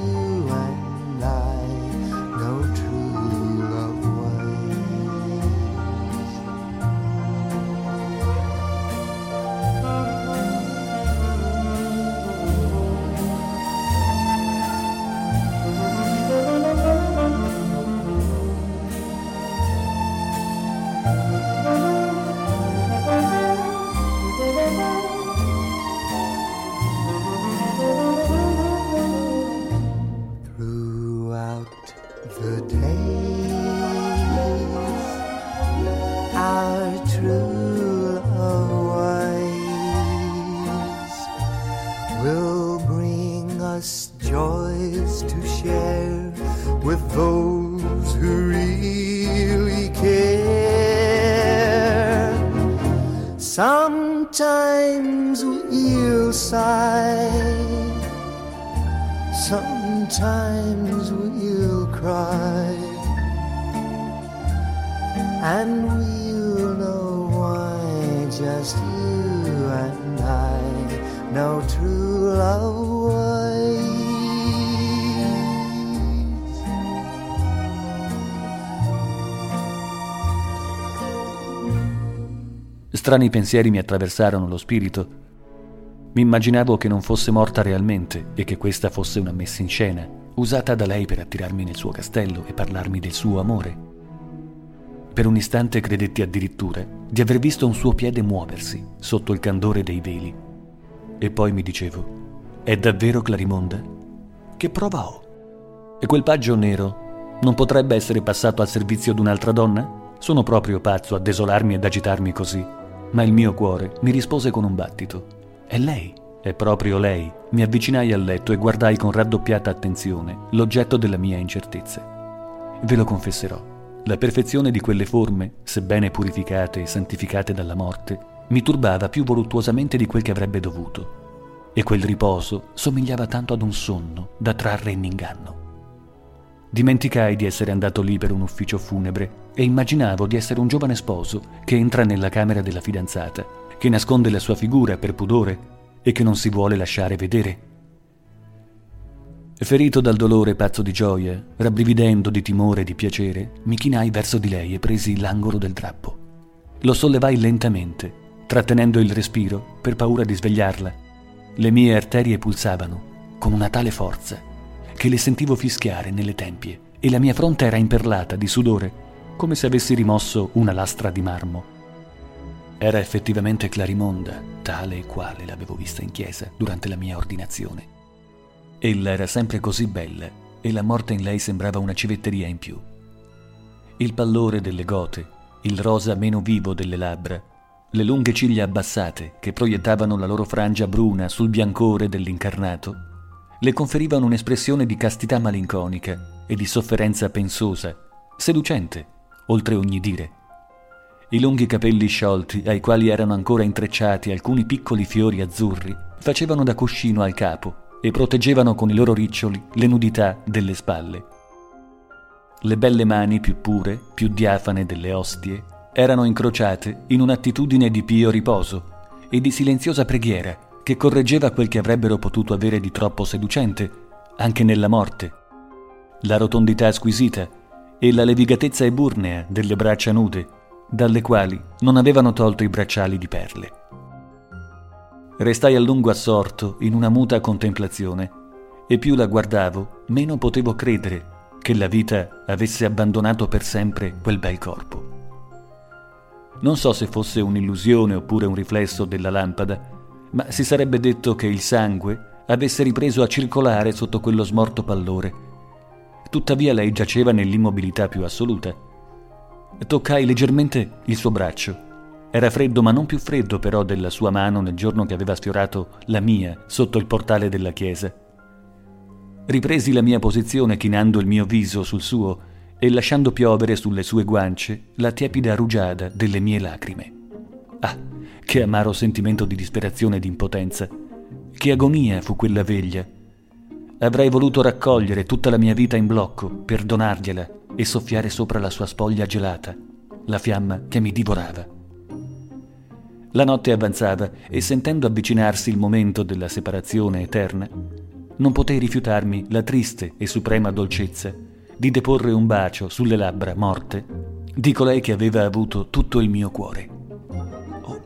Strani pensieri mi attraversarono lo spirito. Mi immaginavo che non fosse morta realmente e che questa fosse una messa in scena, usata da lei per attirarmi nel suo castello e parlarmi del suo amore. Per un istante credetti addirittura di aver visto un suo piede muoversi sotto il candore dei veli. E poi mi dicevo, è davvero Clarimonda? Che prova ho? E quel paggio nero non potrebbe essere passato al servizio di un'altra donna? Sono proprio pazzo a desolarmi ed agitarmi così. Ma il mio cuore mi rispose con un battito. È lei, è proprio lei. Mi avvicinai al letto e guardai con raddoppiata attenzione l'oggetto della mia incertezza. Ve lo confesserò. La perfezione di quelle forme, sebbene purificate e santificate dalla morte, mi turbava più voluttuosamente di quel che avrebbe dovuto e quel riposo somigliava tanto ad un sonno da trarre in inganno. Dimenticai di essere andato lì per un ufficio funebre e immaginavo di essere un giovane sposo che entra nella camera della fidanzata, che nasconde la sua figura per pudore e che non si vuole lasciare vedere. Ferito dal dolore pazzo di gioia, rabbrividendo di timore e di piacere, mi chinai verso di lei e presi l'angolo del drappo. Lo sollevai lentamente, trattenendo il respiro per paura di svegliarla le mie arterie pulsavano con una tale forza che le sentivo fischiare nelle tempie e la mia fronte era imperlata di sudore, come se avessi rimosso una lastra di marmo. Era effettivamente Clarimonda, tale e quale l'avevo vista in chiesa durante la mia ordinazione. Ella era sempre così bella e la morte in lei sembrava una civetteria in più. Il pallore delle gote, il rosa meno vivo delle labbra, le lunghe ciglia abbassate, che proiettavano la loro frangia bruna sul biancore dell'incarnato, le conferivano un'espressione di castità malinconica e di sofferenza pensosa, seducente, oltre ogni dire. I lunghi capelli sciolti, ai quali erano ancora intrecciati alcuni piccoli fiori azzurri, facevano da cuscino al capo e proteggevano con i loro riccioli le nudità delle spalle. Le belle mani più pure, più diafane delle ostie, erano incrociate in un'attitudine di pio riposo e di silenziosa preghiera che correggeva quel che avrebbero potuto avere di troppo seducente, anche nella morte. La rotondità squisita e la levigatezza eburnea delle braccia nude, dalle quali non avevano tolto i bracciali di perle. Restai a lungo assorto in una muta contemplazione e più la guardavo, meno potevo credere che la vita avesse abbandonato per sempre quel bel corpo. Non so se fosse un'illusione oppure un riflesso della lampada, ma si sarebbe detto che il sangue avesse ripreso a circolare sotto quello smorto pallore. Tuttavia lei giaceva nell'immobilità più assoluta. Toccai leggermente il suo braccio. Era freddo, ma non più freddo però della sua mano nel giorno che aveva sfiorato la mia sotto il portale della chiesa. Ripresi la mia posizione chinando il mio viso sul suo e lasciando piovere sulle sue guance la tiepida rugiada delle mie lacrime. Ah, che amaro sentimento di disperazione e di impotenza! Che agonia fu quella veglia! Avrei voluto raccogliere tutta la mia vita in blocco per donargliela e soffiare sopra la sua spoglia gelata, la fiamma che mi divorava. La notte avanzava e sentendo avvicinarsi il momento della separazione eterna, non potei rifiutarmi la triste e suprema dolcezza di deporre un bacio sulle labbra morte di colei che aveva avuto tutto il mio cuore.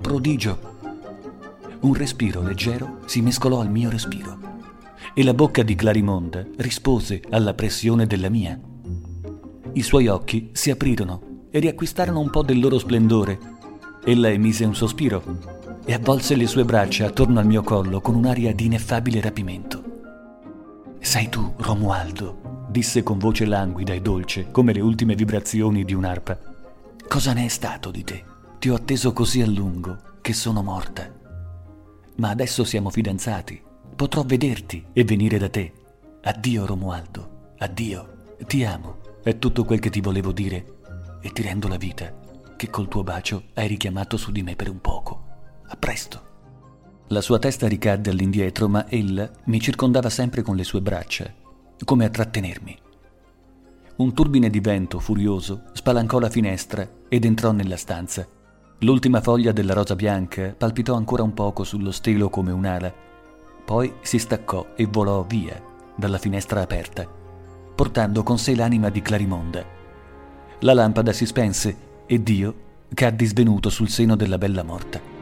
Prodigio! Un respiro leggero si mescolò al mio respiro e la bocca di Clarimonda rispose alla pressione della mia. I suoi occhi si aprirono e riacquistarono un po' del loro splendore. Ella emise un sospiro e avvolse le sue braccia attorno al mio collo con un'aria di ineffabile rapimento. Sei tu, Romualdo, disse con voce languida e dolce, come le ultime vibrazioni di un'arpa. Cosa ne è stato di te? Ti ho atteso così a lungo che sono morta. Ma adesso siamo fidanzati. Potrò vederti e venire da te. Addio, Romualdo. Addio. Ti amo. È tutto quel che ti volevo dire. E ti rendo la vita che col tuo bacio hai richiamato su di me per un poco. A presto. La sua testa ricadde all'indietro, ma ella mi circondava sempre con le sue braccia come a trattenermi. Un turbine di vento furioso spalancò la finestra ed entrò nella stanza. L'ultima foglia della rosa bianca palpitò ancora un poco sullo stelo come un'ala, poi si staccò e volò via dalla finestra aperta, portando con sé l'anima di Clarimonda. La lampada si spense e Dio caddi svenuto sul seno della bella morta.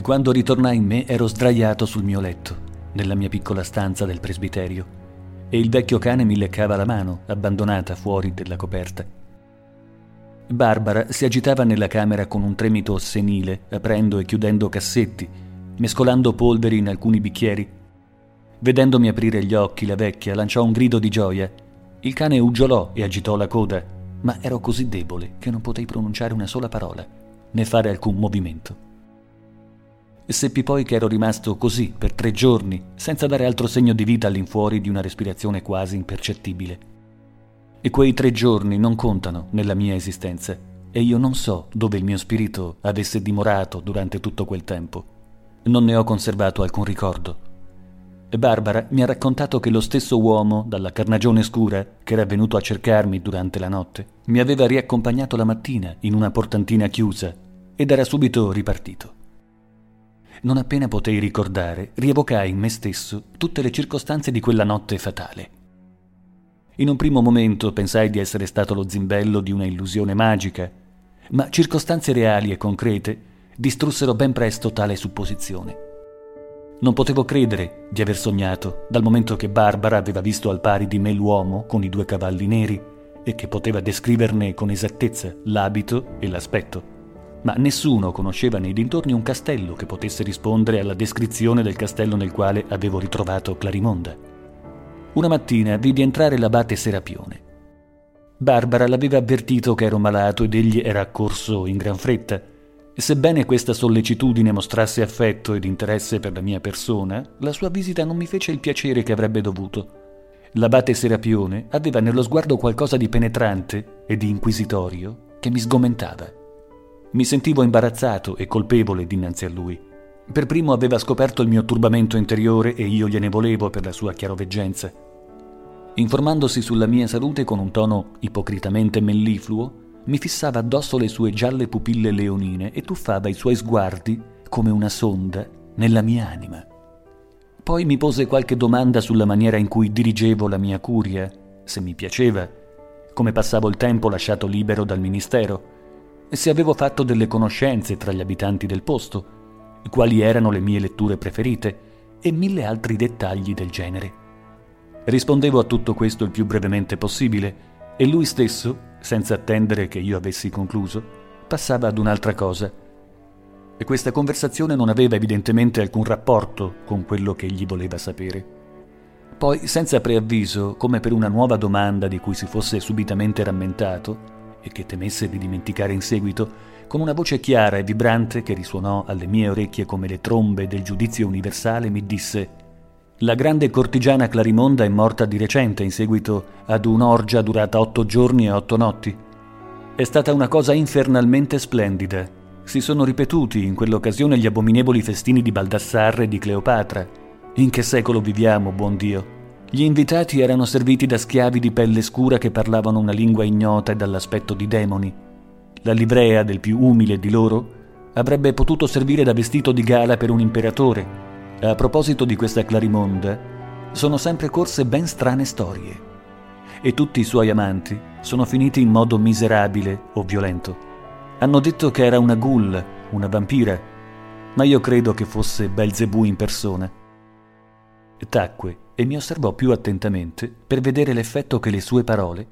E quando ritornai in me ero sdraiato sul mio letto, nella mia piccola stanza del presbiterio, e il vecchio cane mi leccava la mano, abbandonata fuori della coperta. Barbara si agitava nella camera con un tremito senile, aprendo e chiudendo cassetti, mescolando polveri in alcuni bicchieri. Vedendomi aprire gli occhi, la vecchia lanciò un grido di gioia. Il cane uggiolò e agitò la coda, ma ero così debole che non potei pronunciare una sola parola, né fare alcun movimento e seppi poi che ero rimasto così per tre giorni, senza dare altro segno di vita all'infuori di una respirazione quasi impercettibile. E quei tre giorni non contano nella mia esistenza, e io non so dove il mio spirito avesse dimorato durante tutto quel tempo. Non ne ho conservato alcun ricordo. Barbara mi ha raccontato che lo stesso uomo, dalla carnagione scura, che era venuto a cercarmi durante la notte, mi aveva riaccompagnato la mattina in una portantina chiusa ed era subito ripartito. Non appena potei ricordare, rievocai in me stesso tutte le circostanze di quella notte fatale. In un primo momento pensai di essere stato lo zimbello di una illusione magica, ma circostanze reali e concrete distrussero ben presto tale supposizione. Non potevo credere di aver sognato, dal momento che Barbara aveva visto al pari di me l'uomo con i due cavalli neri e che poteva descriverne con esattezza l'abito e l'aspetto ma nessuno conosceva nei dintorni un castello che potesse rispondere alla descrizione del castello nel quale avevo ritrovato Clarimonda. Una mattina vidi entrare l'abate Serapione. Barbara l'aveva avvertito che ero malato ed egli era accorso in gran fretta. Sebbene questa sollecitudine mostrasse affetto ed interesse per la mia persona, la sua visita non mi fece il piacere che avrebbe dovuto. L'abate Serapione aveva nello sguardo qualcosa di penetrante e di inquisitorio che mi sgomentava. Mi sentivo imbarazzato e colpevole dinanzi a lui. Per primo aveva scoperto il mio turbamento interiore e io gliene volevo per la sua chiaroveggenza. Informandosi sulla mia salute con un tono ipocritamente mellifluo, mi fissava addosso le sue gialle pupille leonine e tuffava i suoi sguardi come una sonda nella mia anima. Poi mi pose qualche domanda sulla maniera in cui dirigevo la mia curia, se mi piaceva, come passavo il tempo lasciato libero dal ministero se avevo fatto delle conoscenze tra gli abitanti del posto, quali erano le mie letture preferite e mille altri dettagli del genere. Rispondevo a tutto questo il più brevemente possibile e lui stesso, senza attendere che io avessi concluso, passava ad un'altra cosa. E questa conversazione non aveva evidentemente alcun rapporto con quello che egli voleva sapere. Poi, senza preavviso, come per una nuova domanda di cui si fosse subitamente rammentato e che temesse di dimenticare in seguito, con una voce chiara e vibrante che risuonò alle mie orecchie come le trombe del giudizio universale, mi disse La grande cortigiana Clarimonda è morta di recente in seguito ad un'orgia durata otto giorni e otto notti. È stata una cosa infernalmente splendida. Si sono ripetuti in quell'occasione gli abominevoli festini di Baldassarre e di Cleopatra. In che secolo viviamo, buon Dio? Gli invitati erano serviti da schiavi di pelle scura che parlavano una lingua ignota e dall'aspetto di demoni la livrea del più umile di loro avrebbe potuto servire da vestito di gala per un imperatore. A proposito di questa Clarimonda, sono sempre corse ben strane storie. E tutti i suoi amanti sono finiti in modo miserabile o violento. Hanno detto che era una ghoul, una vampira, ma io credo che fosse Belzebù in persona. Tacque e mi osservò più attentamente per vedere l'effetto che le sue parole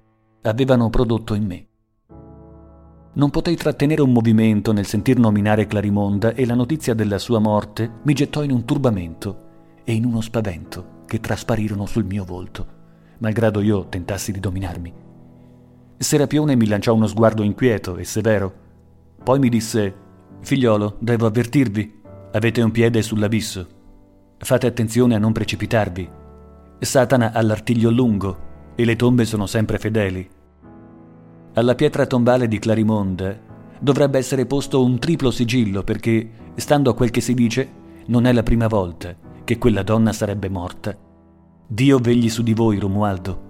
avevano prodotto in me. Non potei trattenere un movimento nel sentir nominare Clarimonda e la notizia della sua morte mi gettò in un turbamento e in uno spavento che trasparirono sul mio volto, malgrado io tentassi di dominarmi. Serapione mi lanciò uno sguardo inquieto e severo. Poi mi disse: Figliolo, devo avvertirvi, avete un piede sull'abisso. Fate attenzione a non precipitarvi. Satana ha l'artiglio lungo e le tombe sono sempre fedeli alla pietra tombale di Clarimonde dovrebbe essere posto un triplo sigillo perché, stando a quel che si dice, non è la prima volta che quella donna sarebbe morta. Dio vegli su di voi, Romualdo.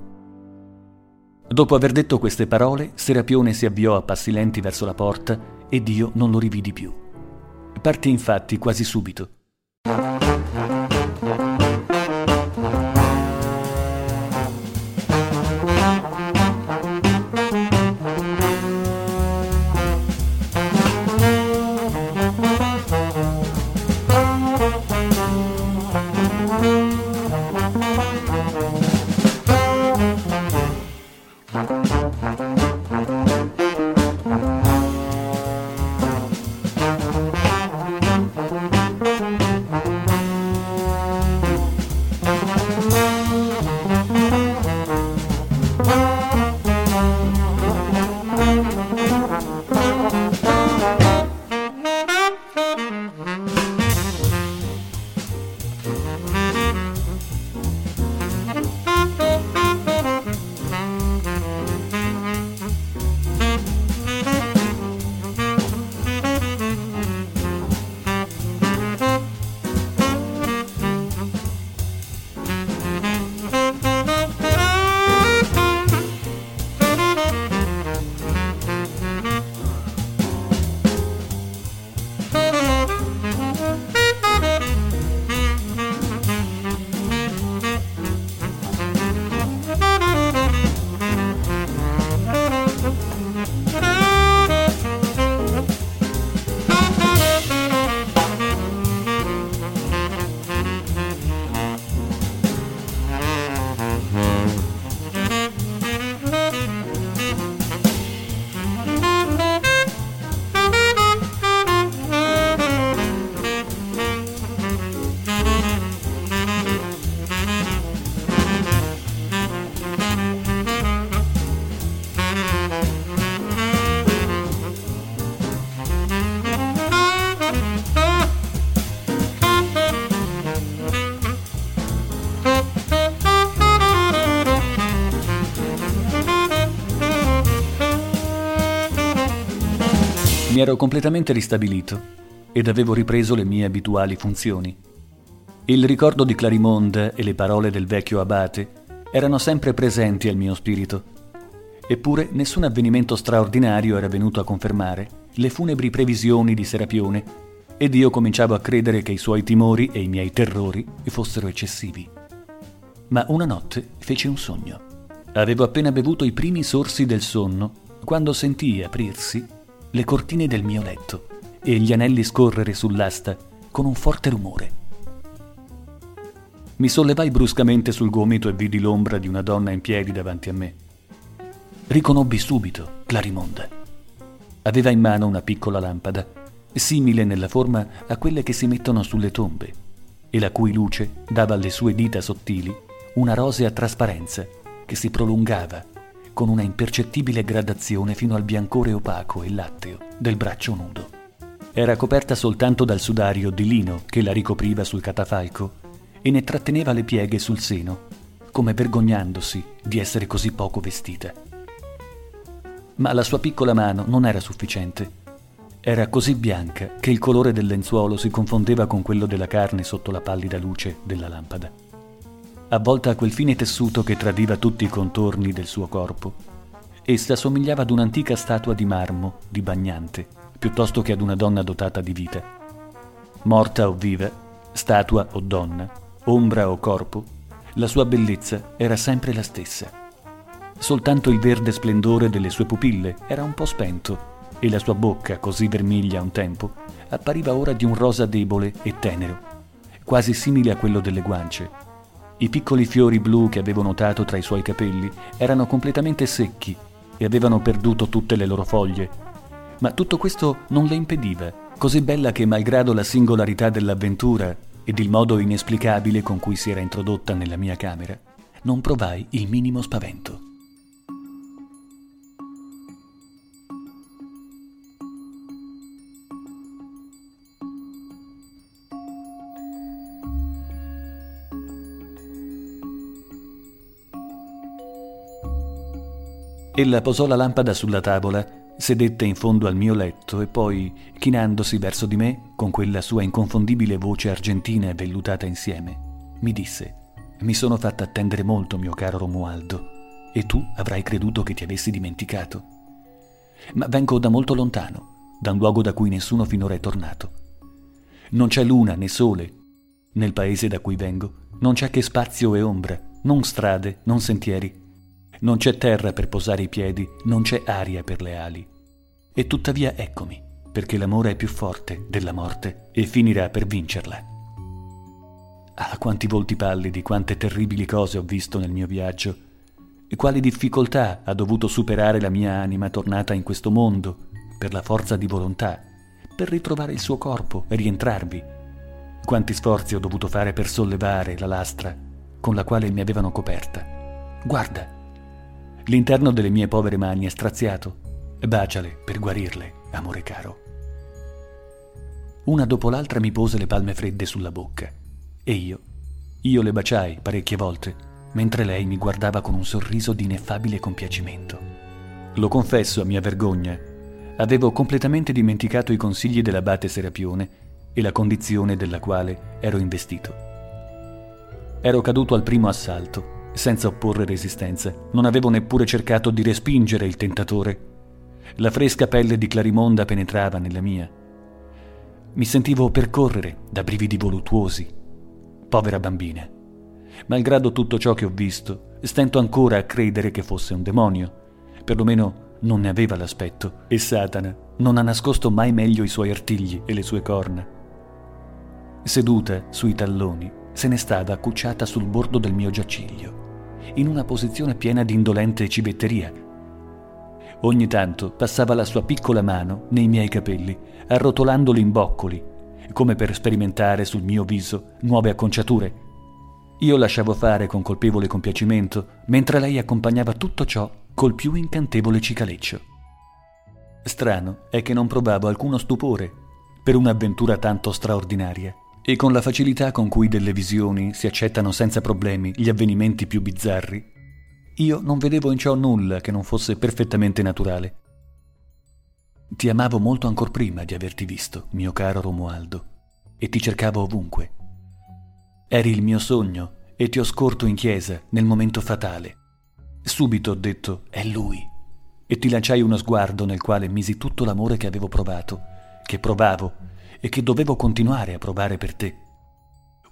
Dopo aver detto queste parole, Serapione si avviò a passi lenti verso la porta ed io non lo rividi più. Partì infatti quasi subito. Ero completamente ristabilito ed avevo ripreso le mie abituali funzioni. Il ricordo di Clarimonde e le parole del vecchio abate erano sempre presenti al mio spirito. Eppure nessun avvenimento straordinario era venuto a confermare le funebri previsioni di Serapione ed io cominciavo a credere che i suoi timori e i miei terrori fossero eccessivi. Ma una notte feci un sogno. Avevo appena bevuto i primi sorsi del sonno quando sentii aprirsi le cortine del mio letto e gli anelli scorrere sull'asta con un forte rumore. Mi sollevai bruscamente sul gomito e vidi l'ombra di una donna in piedi davanti a me. Riconobbi subito Clarimonda. Aveva in mano una piccola lampada, simile nella forma a quelle che si mettono sulle tombe, e la cui luce dava alle sue dita sottili una rosea trasparenza che si prolungava con una impercettibile gradazione fino al biancore opaco e latteo del braccio nudo. Era coperta soltanto dal sudario di lino che la ricopriva sul catafalco e ne tratteneva le pieghe sul seno, come vergognandosi di essere così poco vestita. Ma la sua piccola mano non era sufficiente. Era così bianca che il colore del lenzuolo si confondeva con quello della carne sotto la pallida luce della lampada. Avvolta a quel fine tessuto che tradiva tutti i contorni del suo corpo, essa somigliava ad un'antica statua di marmo, di bagnante, piuttosto che ad una donna dotata di vita. Morta o viva, statua o donna, ombra o corpo, la sua bellezza era sempre la stessa. Soltanto il verde splendore delle sue pupille era un po' spento e la sua bocca, così vermiglia un tempo, appariva ora di un rosa debole e tenero, quasi simile a quello delle guance. I piccoli fiori blu che avevo notato tra i suoi capelli erano completamente secchi e avevano perduto tutte le loro foglie, ma tutto questo non le impediva, così bella che malgrado la singolarità dell'avventura ed il modo inesplicabile con cui si era introdotta nella mia camera, non provai il minimo spavento. Ella posò la lampada sulla tavola Sedette in fondo al mio letto e poi, chinandosi verso di me, con quella sua inconfondibile voce argentina e vellutata insieme, mi disse: Mi sono fatta attendere molto, mio caro Romualdo, e tu avrai creduto che ti avessi dimenticato. Ma vengo da molto lontano, da un luogo da cui nessuno finora è tornato. Non c'è luna né sole. Nel paese da cui vengo non c'è che spazio e ombra, non strade, non sentieri non c'è terra per posare i piedi, non c'è aria per le ali. E tuttavia eccomi, perché l'amore è più forte della morte e finirà per vincerla. Ah, quanti volti pallidi, quante terribili cose ho visto nel mio viaggio, e quali difficoltà ha dovuto superare la mia anima tornata in questo mondo, per la forza di volontà, per ritrovare il suo corpo e rientrarvi. Quanti sforzi ho dovuto fare per sollevare la lastra con la quale mi avevano coperta. Guarda, L'interno delle mie povere mani è straziato. Baciale per guarirle, amore caro. Una dopo l'altra mi pose le palme fredde sulla bocca. E io, io le baciai parecchie volte, mentre lei mi guardava con un sorriso di ineffabile compiacimento. Lo confesso a mia vergogna, avevo completamente dimenticato i consigli dell'abate Serapione e la condizione della quale ero investito. Ero caduto al primo assalto senza opporre resistenza. Non avevo neppure cercato di respingere il tentatore. La fresca pelle di Clarimonda penetrava nella mia. Mi sentivo percorrere da brividi voluttuosi. Povera bambina. Malgrado tutto ciò che ho visto, stento ancora a credere che fosse un demonio. Perlomeno non ne aveva l'aspetto, e Satana non ha nascosto mai meglio i suoi artigli e le sue corna. Seduta sui talloni, se ne stava accucciata sul bordo del mio giaciglio in una posizione piena di indolente civetteria. Ogni tanto passava la sua piccola mano nei miei capelli, arrotolandoli in boccoli, come per sperimentare sul mio viso nuove acconciature. Io lasciavo fare con colpevole compiacimento, mentre lei accompagnava tutto ciò col più incantevole cicaleccio. Strano è che non provavo alcuno stupore per un'avventura tanto straordinaria e con la facilità con cui delle visioni si accettano senza problemi gli avvenimenti più bizzarri, io non vedevo in ciò nulla che non fosse perfettamente naturale. Ti amavo molto ancor prima di averti visto, mio caro Romualdo, e ti cercavo ovunque. Eri il mio sogno e ti ho scorto in chiesa nel momento fatale. Subito ho detto, è lui, e ti lanciai uno sguardo nel quale misi tutto l'amore che avevo provato, che provavo e che dovevo continuare a provare per te.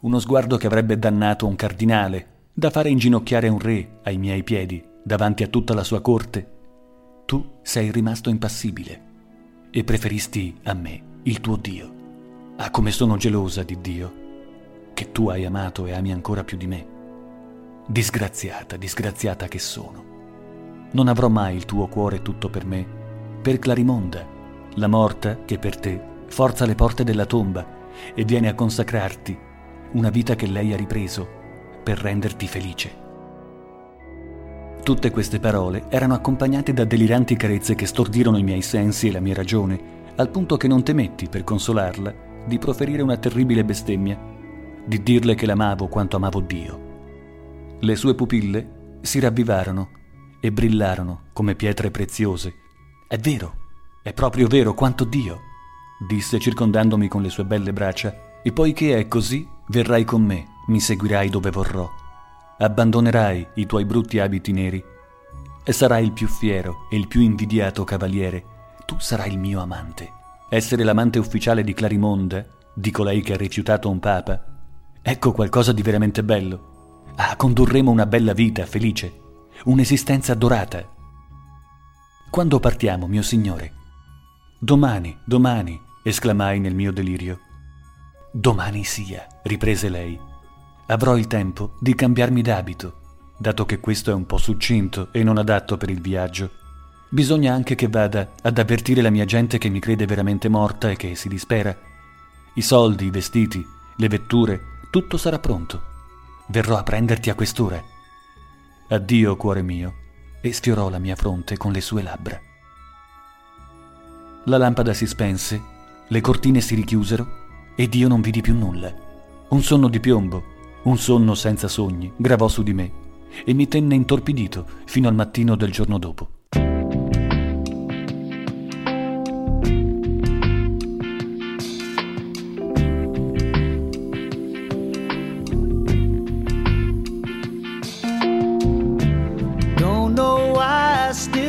Uno sguardo che avrebbe dannato un cardinale, da fare inginocchiare un re ai miei piedi, davanti a tutta la sua corte. Tu sei rimasto impassibile e preferisti a me, il tuo Dio. Ah, come sono gelosa di Dio, che tu hai amato e ami ancora più di me. Disgraziata, disgraziata che sono. Non avrò mai il tuo cuore tutto per me, per Clarimonda, la morta che per te forza le porte della tomba e viene a consacrarti una vita che lei ha ripreso per renderti felice. Tutte queste parole erano accompagnate da deliranti carezze che stordirono i miei sensi e la mia ragione, al punto che non temetti, per consolarla, di proferire una terribile bestemmia, di dirle che l'amavo quanto amavo Dio. Le sue pupille si ravvivarono e brillarono come pietre preziose. È vero, è proprio vero quanto Dio, disse circondandomi con le sue belle braccia, e poiché è così, verrai con me, mi seguirai dove vorrò abbandonerai i tuoi brutti abiti neri e sarai il più fiero e il più invidiato cavaliere. Tu sarai il mio amante. Essere l'amante ufficiale di Clarimonda, di colei che ha rifiutato un papa, ecco qualcosa di veramente bello. Ah, condurremo una bella vita, felice, un'esistenza dorata. Quando partiamo, mio signore? Domani, domani, esclamai nel mio delirio. Domani sia, riprese lei avrò il tempo di cambiarmi d'abito, dato che questo è un po' succinto e non adatto per il viaggio. Bisogna anche che vada ad avvertire la mia gente che mi crede veramente morta e che si dispera. I soldi, i vestiti, le vetture, tutto sarà pronto. Verrò a prenderti a quest'ora. Addio, cuore mio, e sfiorò la mia fronte con le sue labbra. La lampada si spense, le cortine si richiusero ed io non vidi più nulla. Un sonno di piombo un sonno senza sogni gravò su di me e mi tenne intorpidito fino al mattino del giorno dopo.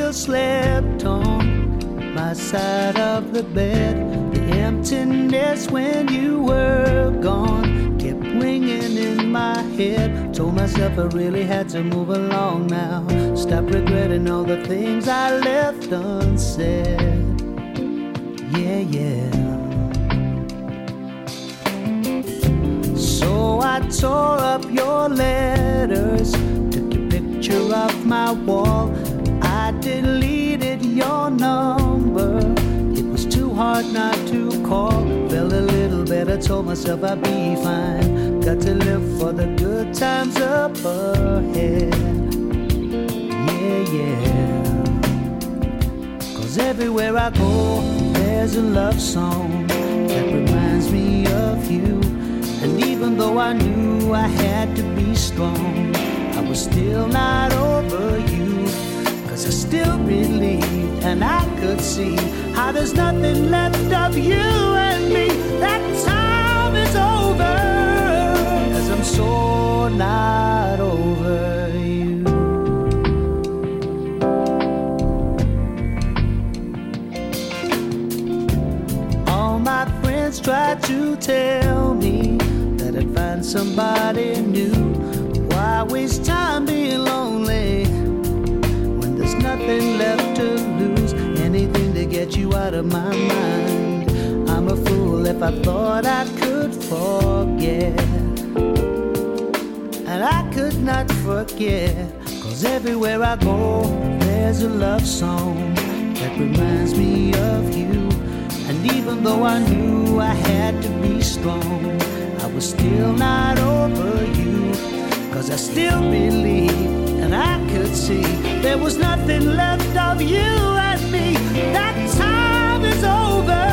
Slept on my side of the bed. Emptiness when you were gone kept ringing in my head. Told myself I really had to move along now. Stop regretting all the things I left unsaid. Yeah, yeah. So I tore up your letters, took your picture off my wall. I deleted your number. Hard not to call. Felt a little better, told myself I'd be fine. Got to live for the good times up ahead. Yeah, yeah. Cause everywhere I go, there's a love song that reminds me of you. And even though I knew I had to be strong, I was still not over you. Cause I still believe and I could see how there's nothing left of you and me. That time is over. Cause I'm so not over you. All my friends tried to tell me that I'd find somebody new. Why waste time being lonely out of my mind. I'm a fool if I thought I could forget. And I could not forget. Cause everywhere I go, there's a love song that reminds me of you. And even though I knew I had to be strong, I was still not over you. Cause I still believed and I could see there was nothing left of you and me. That time is over.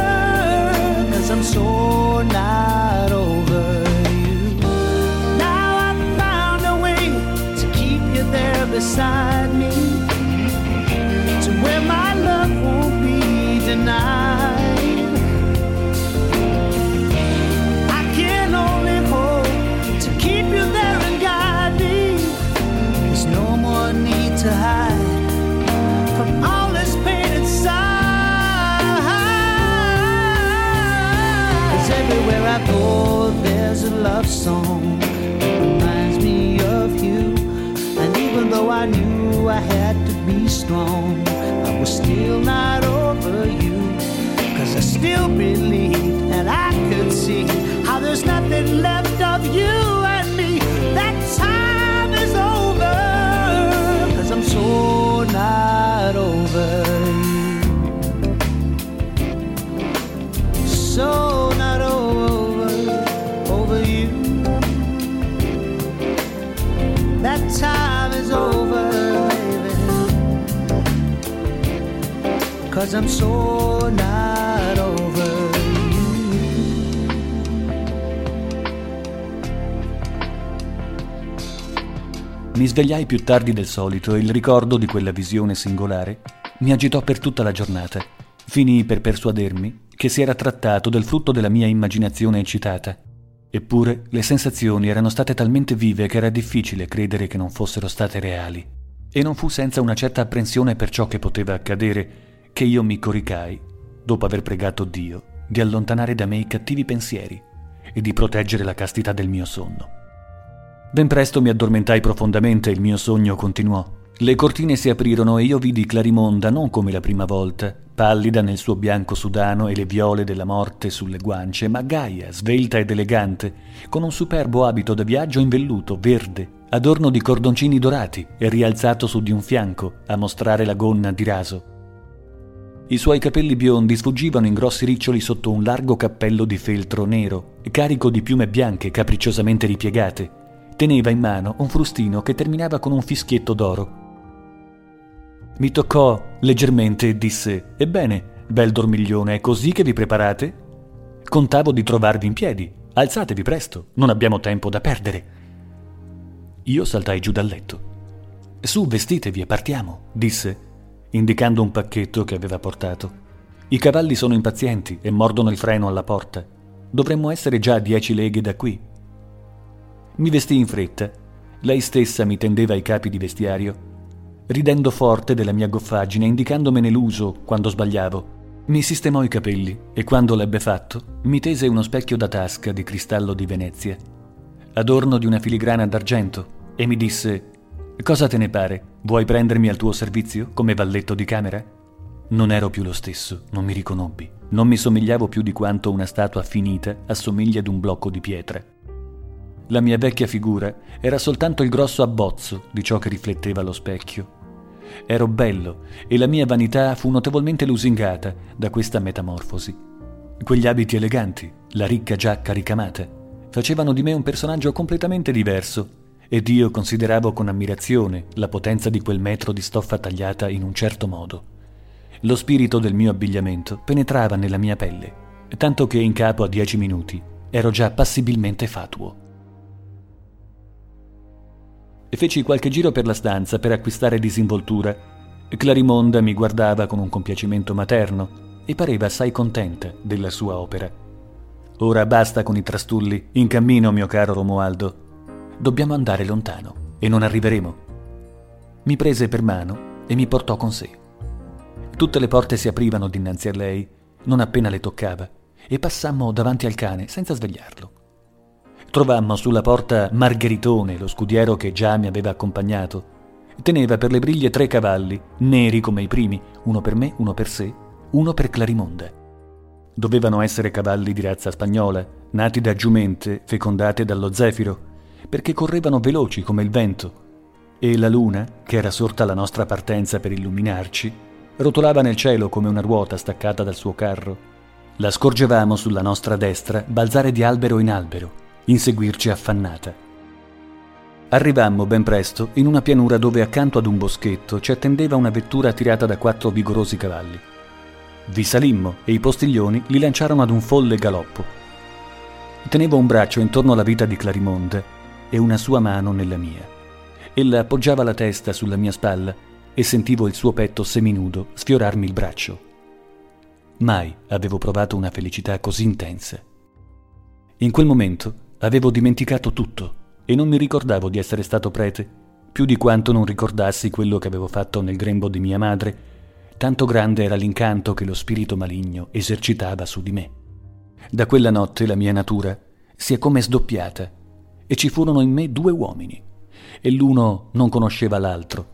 Cause I'm so not over you. Now I've found a way to keep you there beside me. To where my love won't be denied. I can only hope to keep you there and guide me. There's no more need to hide love song reminds me of you. And even though I knew I had to be strong, I was still not over you. relieved, and I could see how there's nothing left of you Cause I'm so not over. Mi svegliai più tardi del solito e il ricordo di quella visione singolare mi agitò per tutta la giornata. Finii per persuadermi che si era trattato del frutto della mia immaginazione eccitata. Eppure le sensazioni erano state talmente vive che era difficile credere che non fossero state reali. E non fu senza una certa apprensione per ciò che poteva accadere che io mi coricai, dopo aver pregato Dio, di allontanare da me i cattivi pensieri e di proteggere la castità del mio sonno. Ben presto mi addormentai profondamente e il mio sogno continuò. Le cortine si aprirono e io vidi Clarimonda non come la prima volta, pallida nel suo bianco sudano e le viole della morte sulle guance, ma gaia, svelta ed elegante, con un superbo abito da viaggio in velluto verde, adorno di cordoncini dorati e rialzato su di un fianco a mostrare la gonna di raso. I suoi capelli biondi sfuggivano in grossi riccioli sotto un largo cappello di feltro nero, carico di piume bianche capricciosamente ripiegate. Teneva in mano un frustino che terminava con un fischietto d'oro. Mi toccò leggermente e disse: Ebbene, bel dormiglione, è così che vi preparate? Contavo di trovarvi in piedi. Alzatevi presto, non abbiamo tempo da perdere. Io saltai giù dal letto. Su, vestitevi e partiamo, disse, indicando un pacchetto che aveva portato. I cavalli sono impazienti e mordono il freno alla porta. Dovremmo essere già a dieci leghe da qui. Mi vestì in fretta. Lei stessa mi tendeva i capi di vestiario, ridendo forte della mia goffaggine, indicandomene l'uso quando sbagliavo. Mi sistemò i capelli e quando l'ebbe fatto, mi tese uno specchio da tasca di cristallo di Venezia, adorno di una filigrana d'argento, e mi disse: Cosa te ne pare? Vuoi prendermi al tuo servizio come valletto di camera? Non ero più lo stesso, non mi riconobbi. Non mi somigliavo più di quanto una statua finita assomiglia ad un blocco di pietra. La mia vecchia figura era soltanto il grosso abbozzo di ciò che rifletteva lo specchio. Ero bello e la mia vanità fu notevolmente lusingata da questa metamorfosi. Quegli abiti eleganti, la ricca giacca ricamata, facevano di me un personaggio completamente diverso ed io consideravo con ammirazione la potenza di quel metro di stoffa tagliata in un certo modo. Lo spirito del mio abbigliamento penetrava nella mia pelle, tanto che in capo a dieci minuti ero già passibilmente fatuo e feci qualche giro per la stanza per acquistare disinvoltura. Clarimonda mi guardava con un compiacimento materno e pareva assai contenta della sua opera. Ora basta con i trastulli, in cammino, mio caro Romualdo. Dobbiamo andare lontano e non arriveremo. Mi prese per mano e mi portò con sé. Tutte le porte si aprivano dinanzi a lei, non appena le toccava, e passammo davanti al cane senza svegliarlo. Trovammo sulla porta Margheritone, lo scudiero che già mi aveva accompagnato. Teneva per le briglie tre cavalli, neri come i primi, uno per me, uno per sé, uno per Clarimonda. Dovevano essere cavalli di razza spagnola, nati da giumente fecondate dallo zefiro, perché correvano veloci come il vento. E la luna, che era sorta alla nostra partenza per illuminarci, rotolava nel cielo come una ruota staccata dal suo carro. La scorgevamo sulla nostra destra balzare di albero in albero inseguirci affannata. Arrivammo ben presto in una pianura dove accanto ad un boschetto ci attendeva una vettura tirata da quattro vigorosi cavalli. Vi salimmo e i postiglioni li lanciarono ad un folle galoppo. Tenevo un braccio intorno alla vita di Clarimonde e una sua mano nella mia. Ella appoggiava la testa sulla mia spalla e sentivo il suo petto seminudo sfiorarmi il braccio. Mai avevo provato una felicità così intensa. In quel momento Avevo dimenticato tutto e non mi ricordavo di essere stato prete, più di quanto non ricordassi quello che avevo fatto nel grembo di mia madre, tanto grande era l'incanto che lo spirito maligno esercitava su di me. Da quella notte la mia natura si è come sdoppiata e ci furono in me due uomini e l'uno non conosceva l'altro.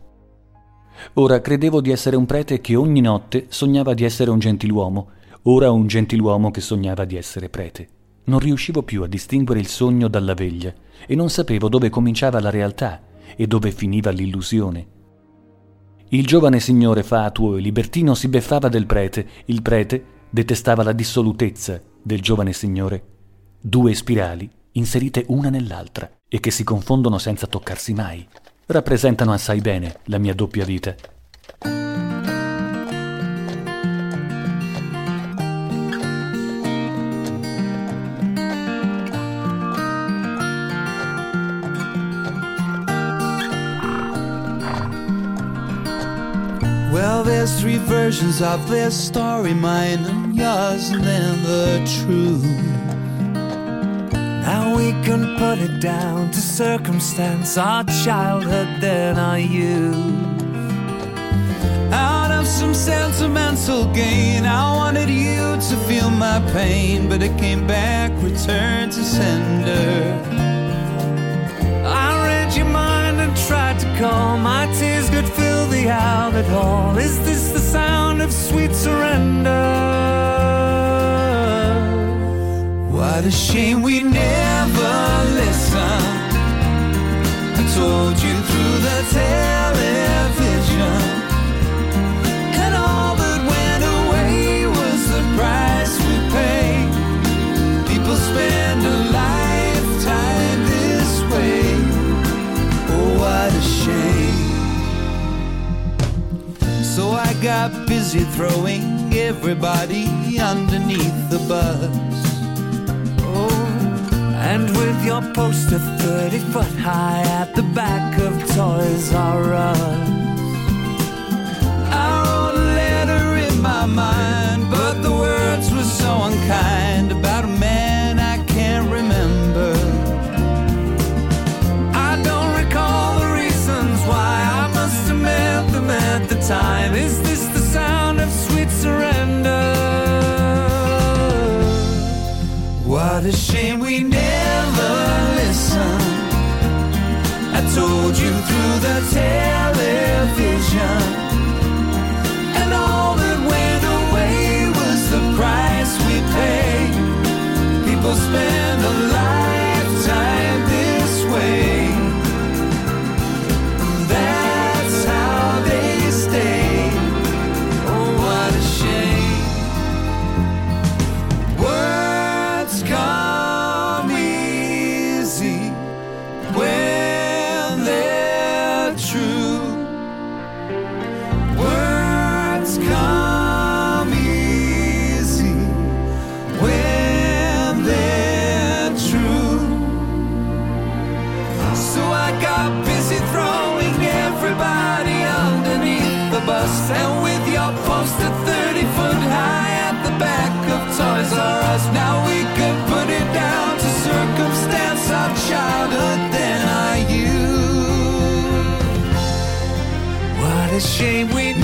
Ora credevo di essere un prete che ogni notte sognava di essere un gentiluomo, ora un gentiluomo che sognava di essere prete. Non riuscivo più a distinguere il sogno dalla veglia e non sapevo dove cominciava la realtà e dove finiva l'illusione. Il giovane signore fatuo e libertino si beffava del prete, il prete detestava la dissolutezza del giovane signore. Due spirali inserite una nell'altra e che si confondono senza toccarsi mai. Rappresentano assai bene la mia doppia vita. Well, there's three versions of this story mine and yours, and then the truth. Now we can put it down to circumstance, our childhood, then our youth. Out of some sentimental gain, I wanted you to feel my pain, but it came back, returned to sender. I read your mind and tried to calm. My tears could fill the outlet hall. Is this the sound of sweet surrender? What a shame we never listened. I told you through the television. And all that went away was the price we paid. People spend a lifetime this way. Oh, what a shame. So I got busy throwing everybody underneath the bus. And with your poster 30 foot high at the back of Toys R Us. Shame we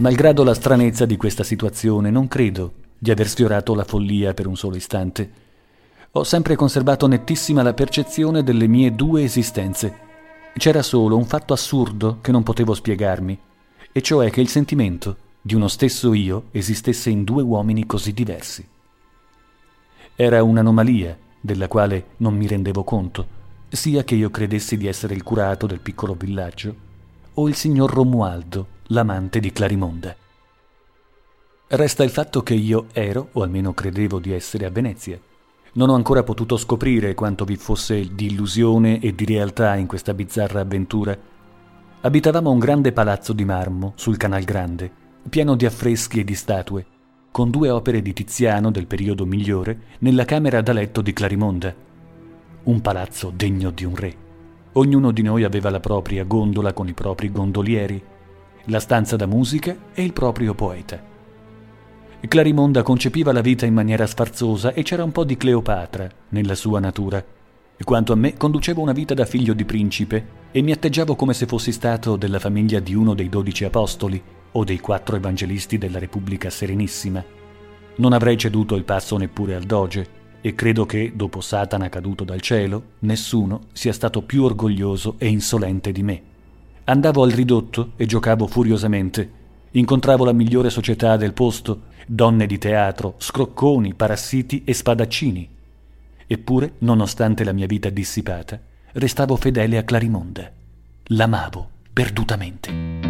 Malgrado la stranezza di questa situazione, non credo di aver sfiorato la follia per un solo istante. Ho sempre conservato nettissima la percezione delle mie due esistenze. C'era solo un fatto assurdo che non potevo spiegarmi, e cioè che il sentimento di uno stesso io esistesse in due uomini così diversi. Era un'anomalia della quale non mi rendevo conto, sia che io credessi di essere il curato del piccolo villaggio o il signor Romualdo, l'amante di Clarimonde. Resta il fatto che io ero, o almeno credevo di essere, a Venezia. Non ho ancora potuto scoprire quanto vi fosse di illusione e di realtà in questa bizzarra avventura. Abitavamo un grande palazzo di marmo sul Canal Grande, pieno di affreschi e di statue, con due opere di Tiziano del periodo migliore nella camera da letto di Clarimonda. Un palazzo degno di un re. Ognuno di noi aveva la propria gondola con i propri gondolieri, la stanza da musica e il proprio poeta. Clarimonda concepiva la vita in maniera sfarzosa e c'era un po' di Cleopatra nella sua natura. Quanto a me, conducevo una vita da figlio di principe e mi atteggiavo come se fossi stato della famiglia di uno dei dodici apostoli o dei quattro evangelisti della Repubblica Serenissima. Non avrei ceduto il passo neppure al doge, e credo che, dopo Satana caduto dal cielo, nessuno sia stato più orgoglioso e insolente di me. Andavo al ridotto e giocavo furiosamente. Incontravo la migliore società del posto, donne di teatro, scrocconi, parassiti e spadaccini. Eppure, nonostante la mia vita dissipata, restavo fedele a Clarimonda. L'amavo perdutamente.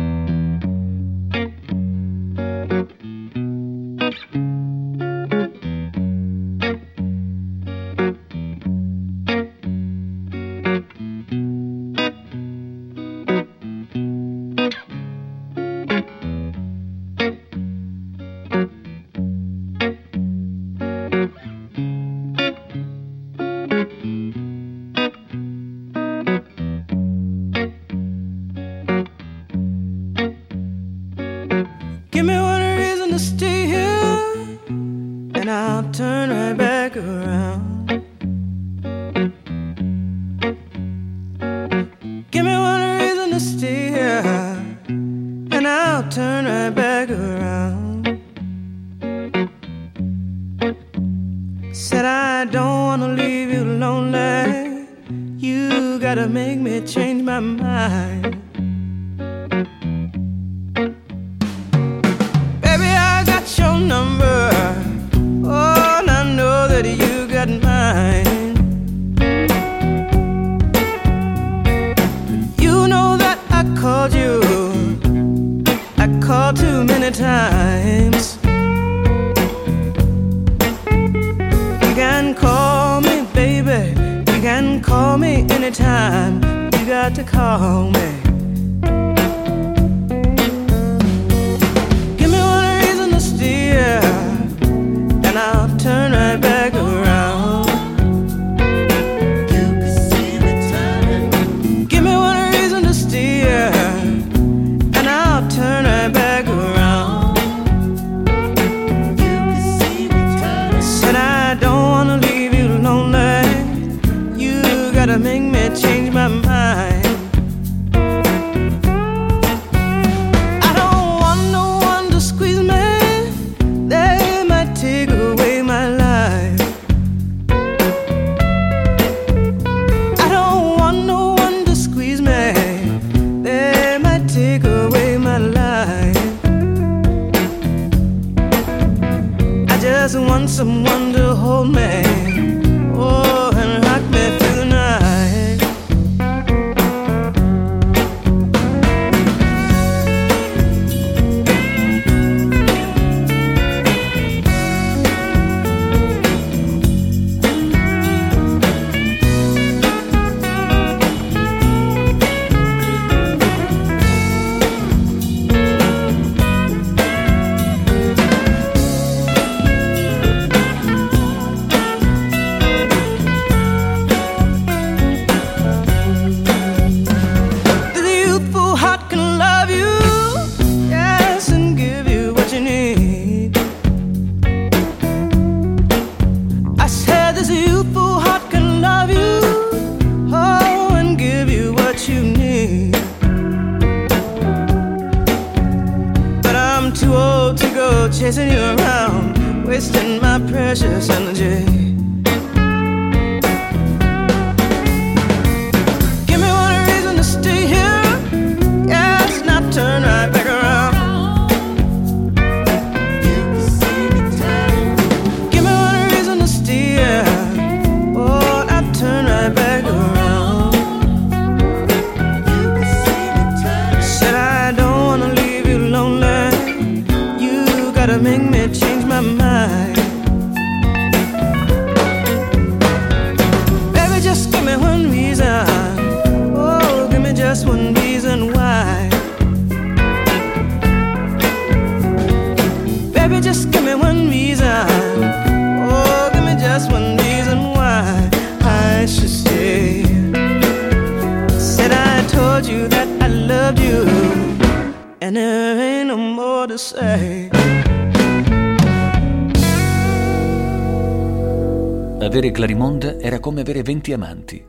Avere venti amanti.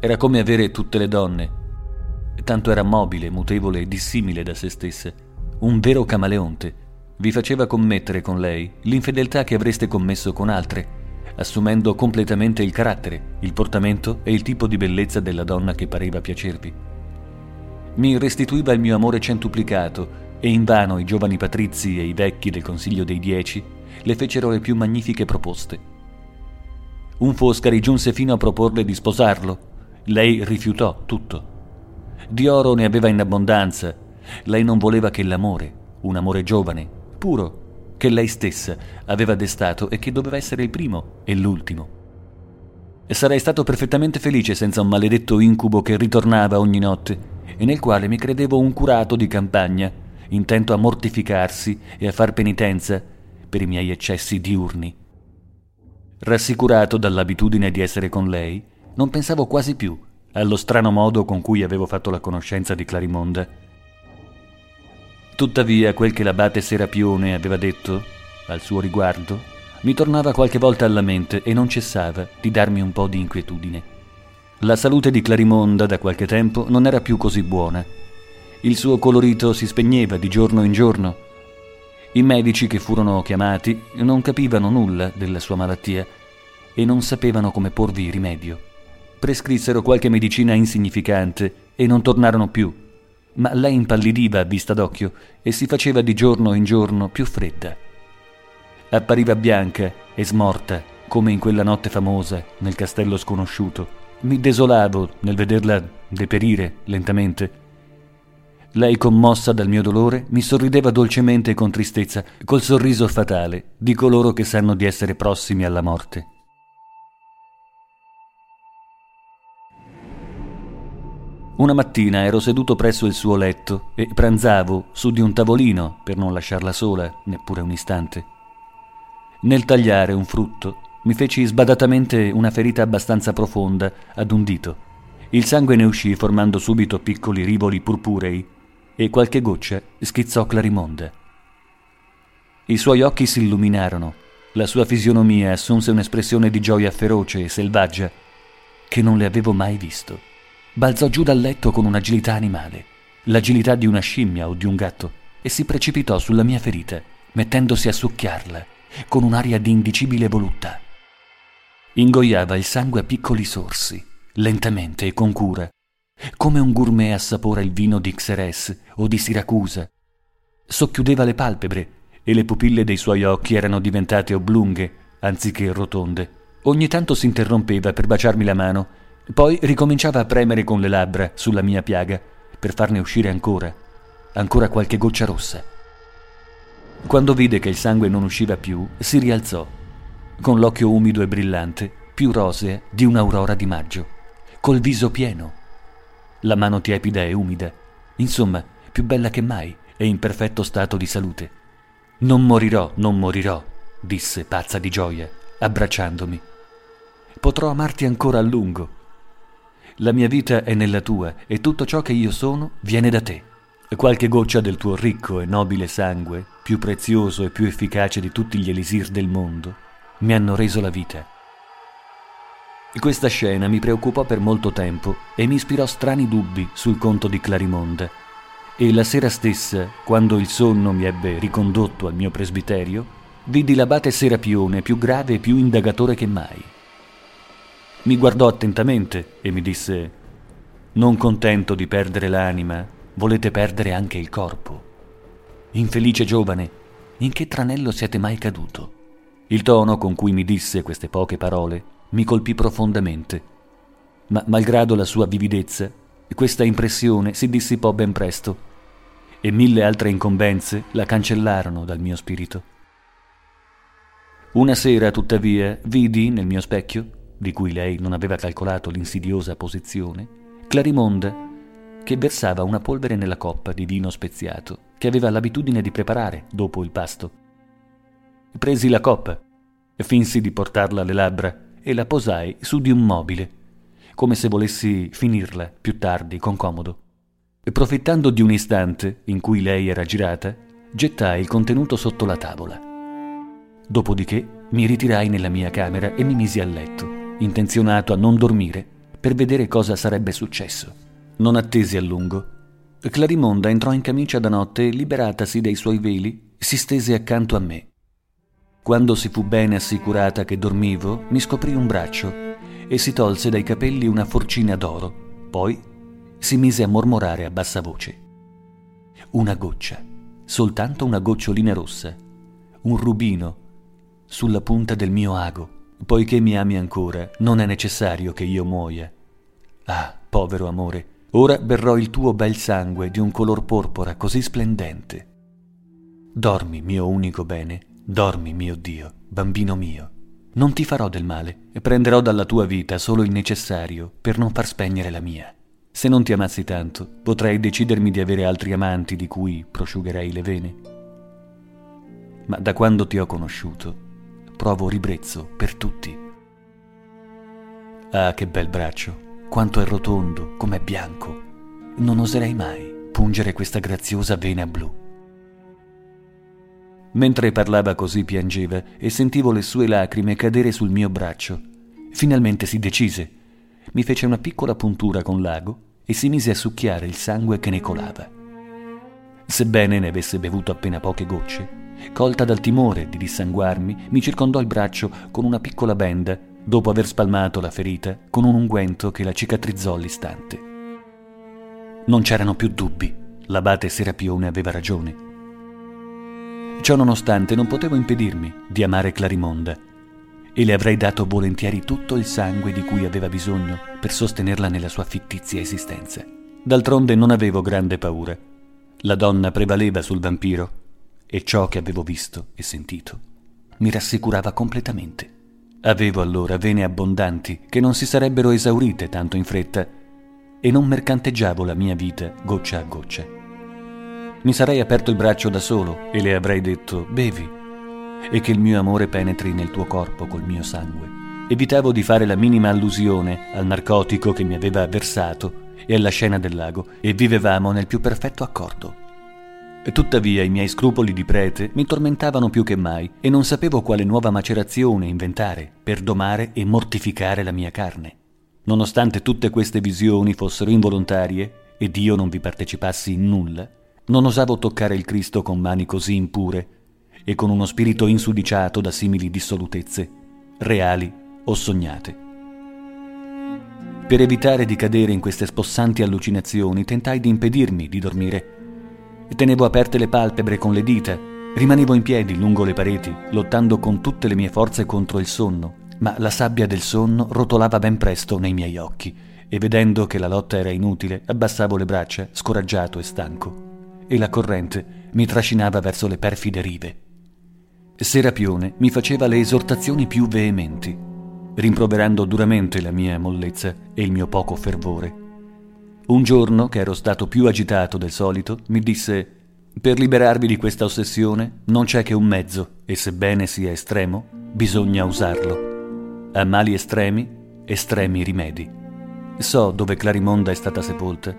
Era come avere tutte le donne. Tanto era mobile, mutevole e dissimile da se stessa. Un vero camaleonte. Vi faceva commettere con lei l'infedeltà che avreste commesso con altre, assumendo completamente il carattere, il portamento e il tipo di bellezza della donna che pareva piacervi. Mi restituiva il mio amore centuplicato e invano i giovani patrizi e i vecchi del Consiglio dei Dieci le fecero le più magnifiche proposte. Un Foscari giunse fino a proporle di sposarlo. Lei rifiutò tutto. Di oro ne aveva in abbondanza. Lei non voleva che l'amore, un amore giovane, puro, che lei stessa aveva destato e che doveva essere il primo e l'ultimo. E sarei stato perfettamente felice senza un maledetto incubo che ritornava ogni notte e nel quale mi credevo un curato di campagna, intento a mortificarsi e a far penitenza per i miei eccessi diurni. Rassicurato dall'abitudine di essere con lei, non pensavo quasi più allo strano modo con cui avevo fatto la conoscenza di Clarimonda. Tuttavia, quel che l'abate Serapione aveva detto al suo riguardo mi tornava qualche volta alla mente e non cessava di darmi un po' di inquietudine. La salute di Clarimonda da qualche tempo non era più così buona. Il suo colorito si spegneva di giorno in giorno. I medici che furono chiamati non capivano nulla della sua malattia e non sapevano come porvi rimedio. Prescrissero qualche medicina insignificante e non tornarono più, ma lei impallidiva a vista d'occhio e si faceva di giorno in giorno più fredda. Appariva bianca e smorta come in quella notte famosa nel castello sconosciuto mi desolavo nel vederla deperire lentamente. Lei, commossa dal mio dolore, mi sorrideva dolcemente e con tristezza, col sorriso fatale di coloro che sanno di essere prossimi alla morte. Una mattina ero seduto presso il suo letto e pranzavo su di un tavolino per non lasciarla sola neppure un istante. Nel tagliare un frutto mi feci sbadatamente una ferita abbastanza profonda ad un dito. Il sangue ne uscì formando subito piccoli rivoli purpurei e qualche goccia schizzò Clarimonda. I suoi occhi si illuminarono, la sua fisionomia assunse un'espressione di gioia feroce e selvaggia che non le avevo mai visto. Balzò giù dal letto con un'agilità animale, l'agilità di una scimmia o di un gatto, e si precipitò sulla mia ferita, mettendosi a succhiarla con un'aria di indicibile voluttà. Ingoiava il sangue a piccoli sorsi, lentamente e con cura, come un gourmet assapora il vino di Xeres o di Siracusa. Socchiudeva le palpebre e le pupille dei suoi occhi erano diventate oblunghe anziché rotonde. Ogni tanto si interrompeva per baciarmi la mano, poi ricominciava a premere con le labbra sulla mia piaga per farne uscire ancora, ancora qualche goccia rossa. Quando vide che il sangue non usciva più, si rialzò con l'occhio umido e brillante, più rosea di un'aurora di maggio, col viso pieno, la mano tiepida e umida, insomma, più bella che mai e in perfetto stato di salute. Non morirò, non morirò, disse pazza di gioia, abbracciandomi. Potrò amarti ancora a lungo. La mia vita è nella tua e tutto ciò che io sono viene da te. Qualche goccia del tuo ricco e nobile sangue, più prezioso e più efficace di tutti gli elisir del mondo, mi hanno reso la vita. Questa scena mi preoccupò per molto tempo e mi ispirò strani dubbi sul conto di Clarimonda. E la sera stessa, quando il sonno mi ebbe ricondotto al mio presbiterio, vidi l'abate Serapione più grave e più indagatore che mai. Mi guardò attentamente e mi disse: Non contento di perdere l'anima, volete perdere anche il corpo. Infelice giovane, in che tranello siete mai caduto? Il tono con cui mi disse queste poche parole mi colpì profondamente, ma malgrado la sua vividezza, questa impressione si dissipò ben presto e mille altre incombenze la cancellarono dal mio spirito. Una sera, tuttavia, vidi nel mio specchio, di cui lei non aveva calcolato l'insidiosa posizione, Clarimonda che versava una polvere nella coppa di vino speziato che aveva l'abitudine di preparare dopo il pasto. Presi la coppa, finsi di portarla alle labbra e la posai su di un mobile, come se volessi finirla più tardi con comodo. E profittando di un istante in cui lei era girata, gettai il contenuto sotto la tavola. Dopodiché mi ritirai nella mia camera e mi misi a letto, intenzionato a non dormire per vedere cosa sarebbe successo. Non attesi a lungo. Clarimonda entrò in camicia da notte e, liberatasi dai suoi veli, si stese accanto a me. Quando si fu bene assicurata che dormivo, mi scoprì un braccio e si tolse dai capelli una forcina d'oro. Poi si mise a mormorare a bassa voce. Una goccia, soltanto una gocciolina rossa, un rubino sulla punta del mio ago. Poiché mi ami ancora, non è necessario che io muoia. Ah, povero amore, ora berrò il tuo bel sangue di un color porpora così splendente. Dormi, mio unico bene, dormi, mio Dio, bambino mio. Non ti farò del male e prenderò dalla tua vita solo il necessario per non far spegnere la mia. Se non ti amassi tanto, potrei decidermi di avere altri amanti di cui prosciugherei le vene. Ma da quando ti ho conosciuto, provo ribrezzo per tutti. Ah, che bel braccio, quanto è rotondo, com'è bianco. Non oserei mai pungere questa graziosa vena blu. Mentre parlava così piangeva e sentivo le sue lacrime cadere sul mio braccio. Finalmente si decise. Mi fece una piccola puntura con l'ago e si mise a succhiare il sangue che ne colava. Sebbene ne avesse bevuto appena poche gocce, colta dal timore di dissanguarmi, mi circondò il braccio con una piccola benda, dopo aver spalmato la ferita con un unguento che la cicatrizzò all'istante. Non c'erano più dubbi, l'abate Serapione aveva ragione. Ciò nonostante non potevo impedirmi di amare Clarimonda e le avrei dato volentieri tutto il sangue di cui aveva bisogno per sostenerla nella sua fittizia esistenza. D'altronde non avevo grande paura. La donna prevaleva sul vampiro e ciò che avevo visto e sentito mi rassicurava completamente. Avevo allora vene abbondanti che non si sarebbero esaurite tanto in fretta e non mercanteggiavo la mia vita goccia a goccia. Mi sarei aperto il braccio da solo e le avrei detto bevi e che il mio amore penetri nel tuo corpo col mio sangue. Evitavo di fare la minima allusione al narcotico che mi aveva versato e alla scena del lago e vivevamo nel più perfetto accordo. Tuttavia i miei scrupoli di prete mi tormentavano più che mai e non sapevo quale nuova macerazione inventare per domare e mortificare la mia carne. Nonostante tutte queste visioni fossero involontarie ed io non vi partecipassi in nulla, non osavo toccare il Cristo con mani così impure e con uno spirito insudiciato da simili dissolutezze, reali o sognate. Per evitare di cadere in queste spossanti allucinazioni, tentai di impedirmi di dormire. Tenevo aperte le palpebre con le dita, rimanevo in piedi lungo le pareti, lottando con tutte le mie forze contro il sonno, ma la sabbia del sonno rotolava ben presto nei miei occhi e vedendo che la lotta era inutile, abbassavo le braccia, scoraggiato e stanco, e la corrente mi trascinava verso le perfide rive. Serapione mi faceva le esortazioni più veementi, rimproverando duramente la mia mollezza e il mio poco fervore. Un giorno, che ero stato più agitato del solito, mi disse Per liberarvi di questa ossessione non c'è che un mezzo, e sebbene sia estremo, bisogna usarlo. A mali estremi, estremi rimedi. So dove Clarimonda è stata sepolta.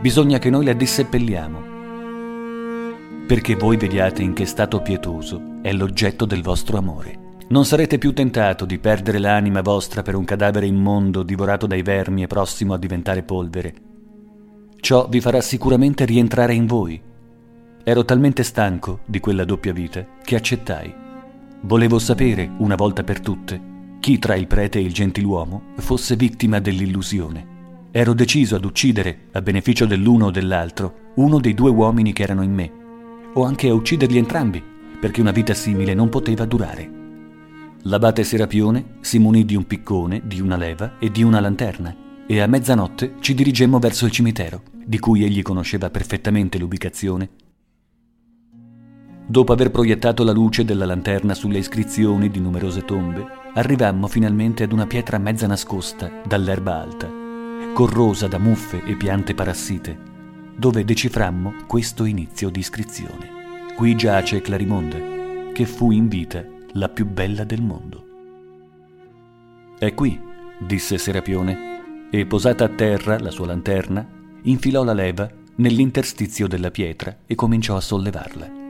Bisogna che noi la disseppelliamo. Perché voi vediate in che stato pietoso è l'oggetto del vostro amore. Non sarete più tentato di perdere l'anima vostra per un cadavere immondo divorato dai vermi e prossimo a diventare polvere. Ciò vi farà sicuramente rientrare in voi. Ero talmente stanco di quella doppia vita che accettai. Volevo sapere, una volta per tutte, chi tra il prete e il gentiluomo fosse vittima dell'illusione. Ero deciso ad uccidere, a beneficio dell'uno o dell'altro, uno dei due uomini che erano in me, o anche a ucciderli entrambi, perché una vita simile non poteva durare. L'abate Serapione si munì di un piccone, di una leva e di una lanterna, e a mezzanotte ci dirigemmo verso il cimitero di cui egli conosceva perfettamente l'ubicazione. Dopo aver proiettato la luce della lanterna sulle iscrizioni di numerose tombe, arrivammo finalmente ad una pietra mezza nascosta dall'erba alta, corrosa da muffe e piante parassite, dove deciframmo questo inizio di iscrizione. Qui giace Clarimonda, che fu in vita la più bella del mondo. È qui, disse Serapione, e posata a terra la sua lanterna, infilò la leva nell'interstizio della pietra e cominciò a sollevarla.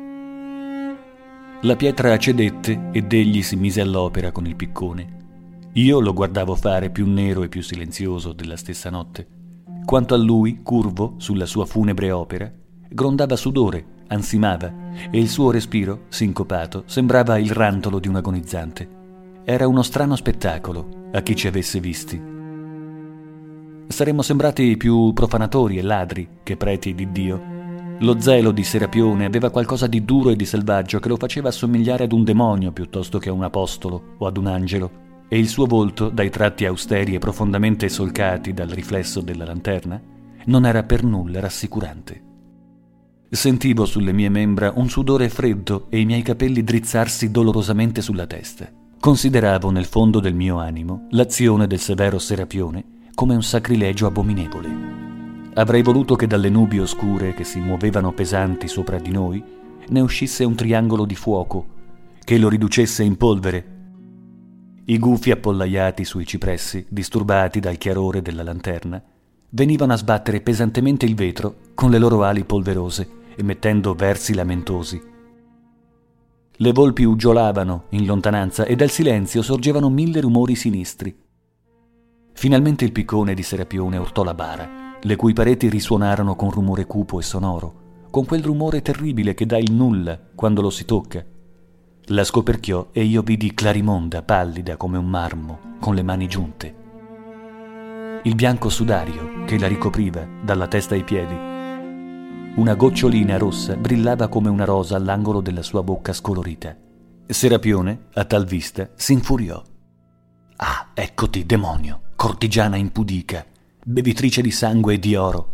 La pietra cedette ed egli si mise all'opera con il piccone. Io lo guardavo fare più nero e più silenzioso della stessa notte. Quanto a lui, curvo sulla sua funebre opera, grondava sudore, ansimava, e il suo respiro, sincopato, sembrava il rantolo di un agonizzante. Era uno strano spettacolo a chi ci avesse visti. Saremmo sembrati più profanatori e ladri che preti di Dio. Lo zelo di Serapione aveva qualcosa di duro e di selvaggio che lo faceva assomigliare ad un demonio piuttosto che a un apostolo o ad un angelo e il suo volto, dai tratti austeri e profondamente solcati dal riflesso della lanterna, non era per nulla rassicurante. Sentivo sulle mie membra un sudore freddo e i miei capelli drizzarsi dolorosamente sulla testa. Consideravo nel fondo del mio animo l'azione del severo Serapione come un sacrilegio abominevole. Avrei voluto che dalle nubi oscure che si muovevano pesanti sopra di noi ne uscisse un triangolo di fuoco che lo riducesse in polvere i gufi appollaiati sui cipressi, disturbati dal chiarore della lanterna, venivano a sbattere pesantemente il vetro con le loro ali polverose, emettendo versi lamentosi. Le volpi uggiolavano in lontananza e dal silenzio sorgevano mille rumori sinistri. Finalmente il piccone di Serapione urtò la bara, le cui pareti risuonarono con rumore cupo e sonoro, con quel rumore terribile che dà il nulla quando lo si tocca la scoperchiò e io vidi Clarimonda pallida come un marmo, con le mani giunte. Il bianco sudario che la ricopriva dalla testa ai piedi. Una gocciolina rossa brillava come una rosa all'angolo della sua bocca scolorita. Serapione, a tal vista, si infuriò. Ah, eccoti, demonio, cortigiana impudica, bevitrice di sangue e di oro.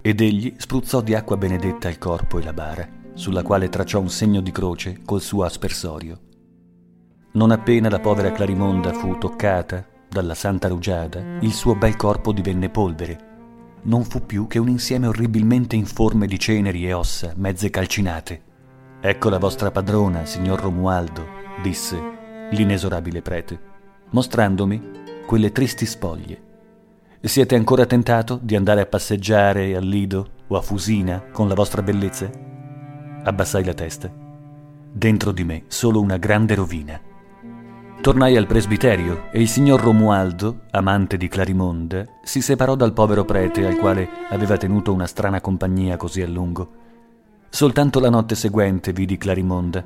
Ed egli spruzzò di acqua benedetta il corpo e la bara sulla quale tracciò un segno di croce col suo aspersorio. Non appena la povera Clarimonda fu toccata dalla santa rugiada, il suo bel corpo divenne polvere. Non fu più che un insieme orribilmente informe di ceneri e ossa mezze calcinate. Ecco la vostra padrona, signor Romualdo, disse l'inesorabile prete, mostrandomi quelle tristi spoglie. Siete ancora tentato di andare a passeggiare al Lido o a Fusina con la vostra bellezza? Abbassai la testa. Dentro di me solo una grande rovina. Tornai al presbiterio e il signor Romualdo, amante di Clarimonda, si separò dal povero prete al quale aveva tenuto una strana compagnia così a lungo. Soltanto la notte seguente vidi Clarimonda.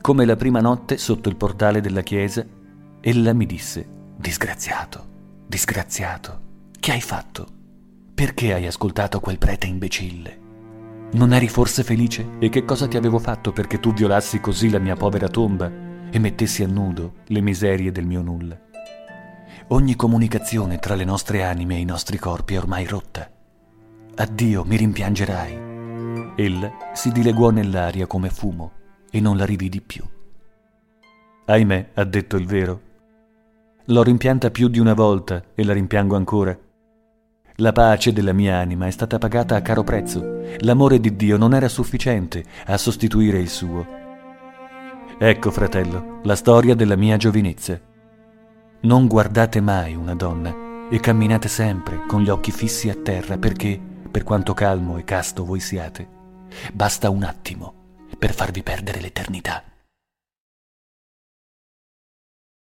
Come la prima notte sotto il portale della chiesa, ella mi disse: Disgraziato, disgraziato, che hai fatto? Perché hai ascoltato quel prete imbecille? Non eri forse felice? E che cosa ti avevo fatto perché tu violassi così la mia povera tomba e mettessi a nudo le miserie del mio nulla? Ogni comunicazione tra le nostre anime e i nostri corpi è ormai rotta. Addio, mi rimpiangerai. Ella si dileguò nell'aria come fumo e non la rividi più. Ahimè, ha detto il vero. L'ho rimpianta più di una volta e la rimpiango ancora. La pace della mia anima è stata pagata a caro prezzo. L'amore di Dio non era sufficiente a sostituire il suo. Ecco, fratello, la storia della mia giovinezza. Non guardate mai una donna e camminate sempre con gli occhi fissi a terra perché, per quanto calmo e casto voi siate, basta un attimo per farvi perdere l'eternità.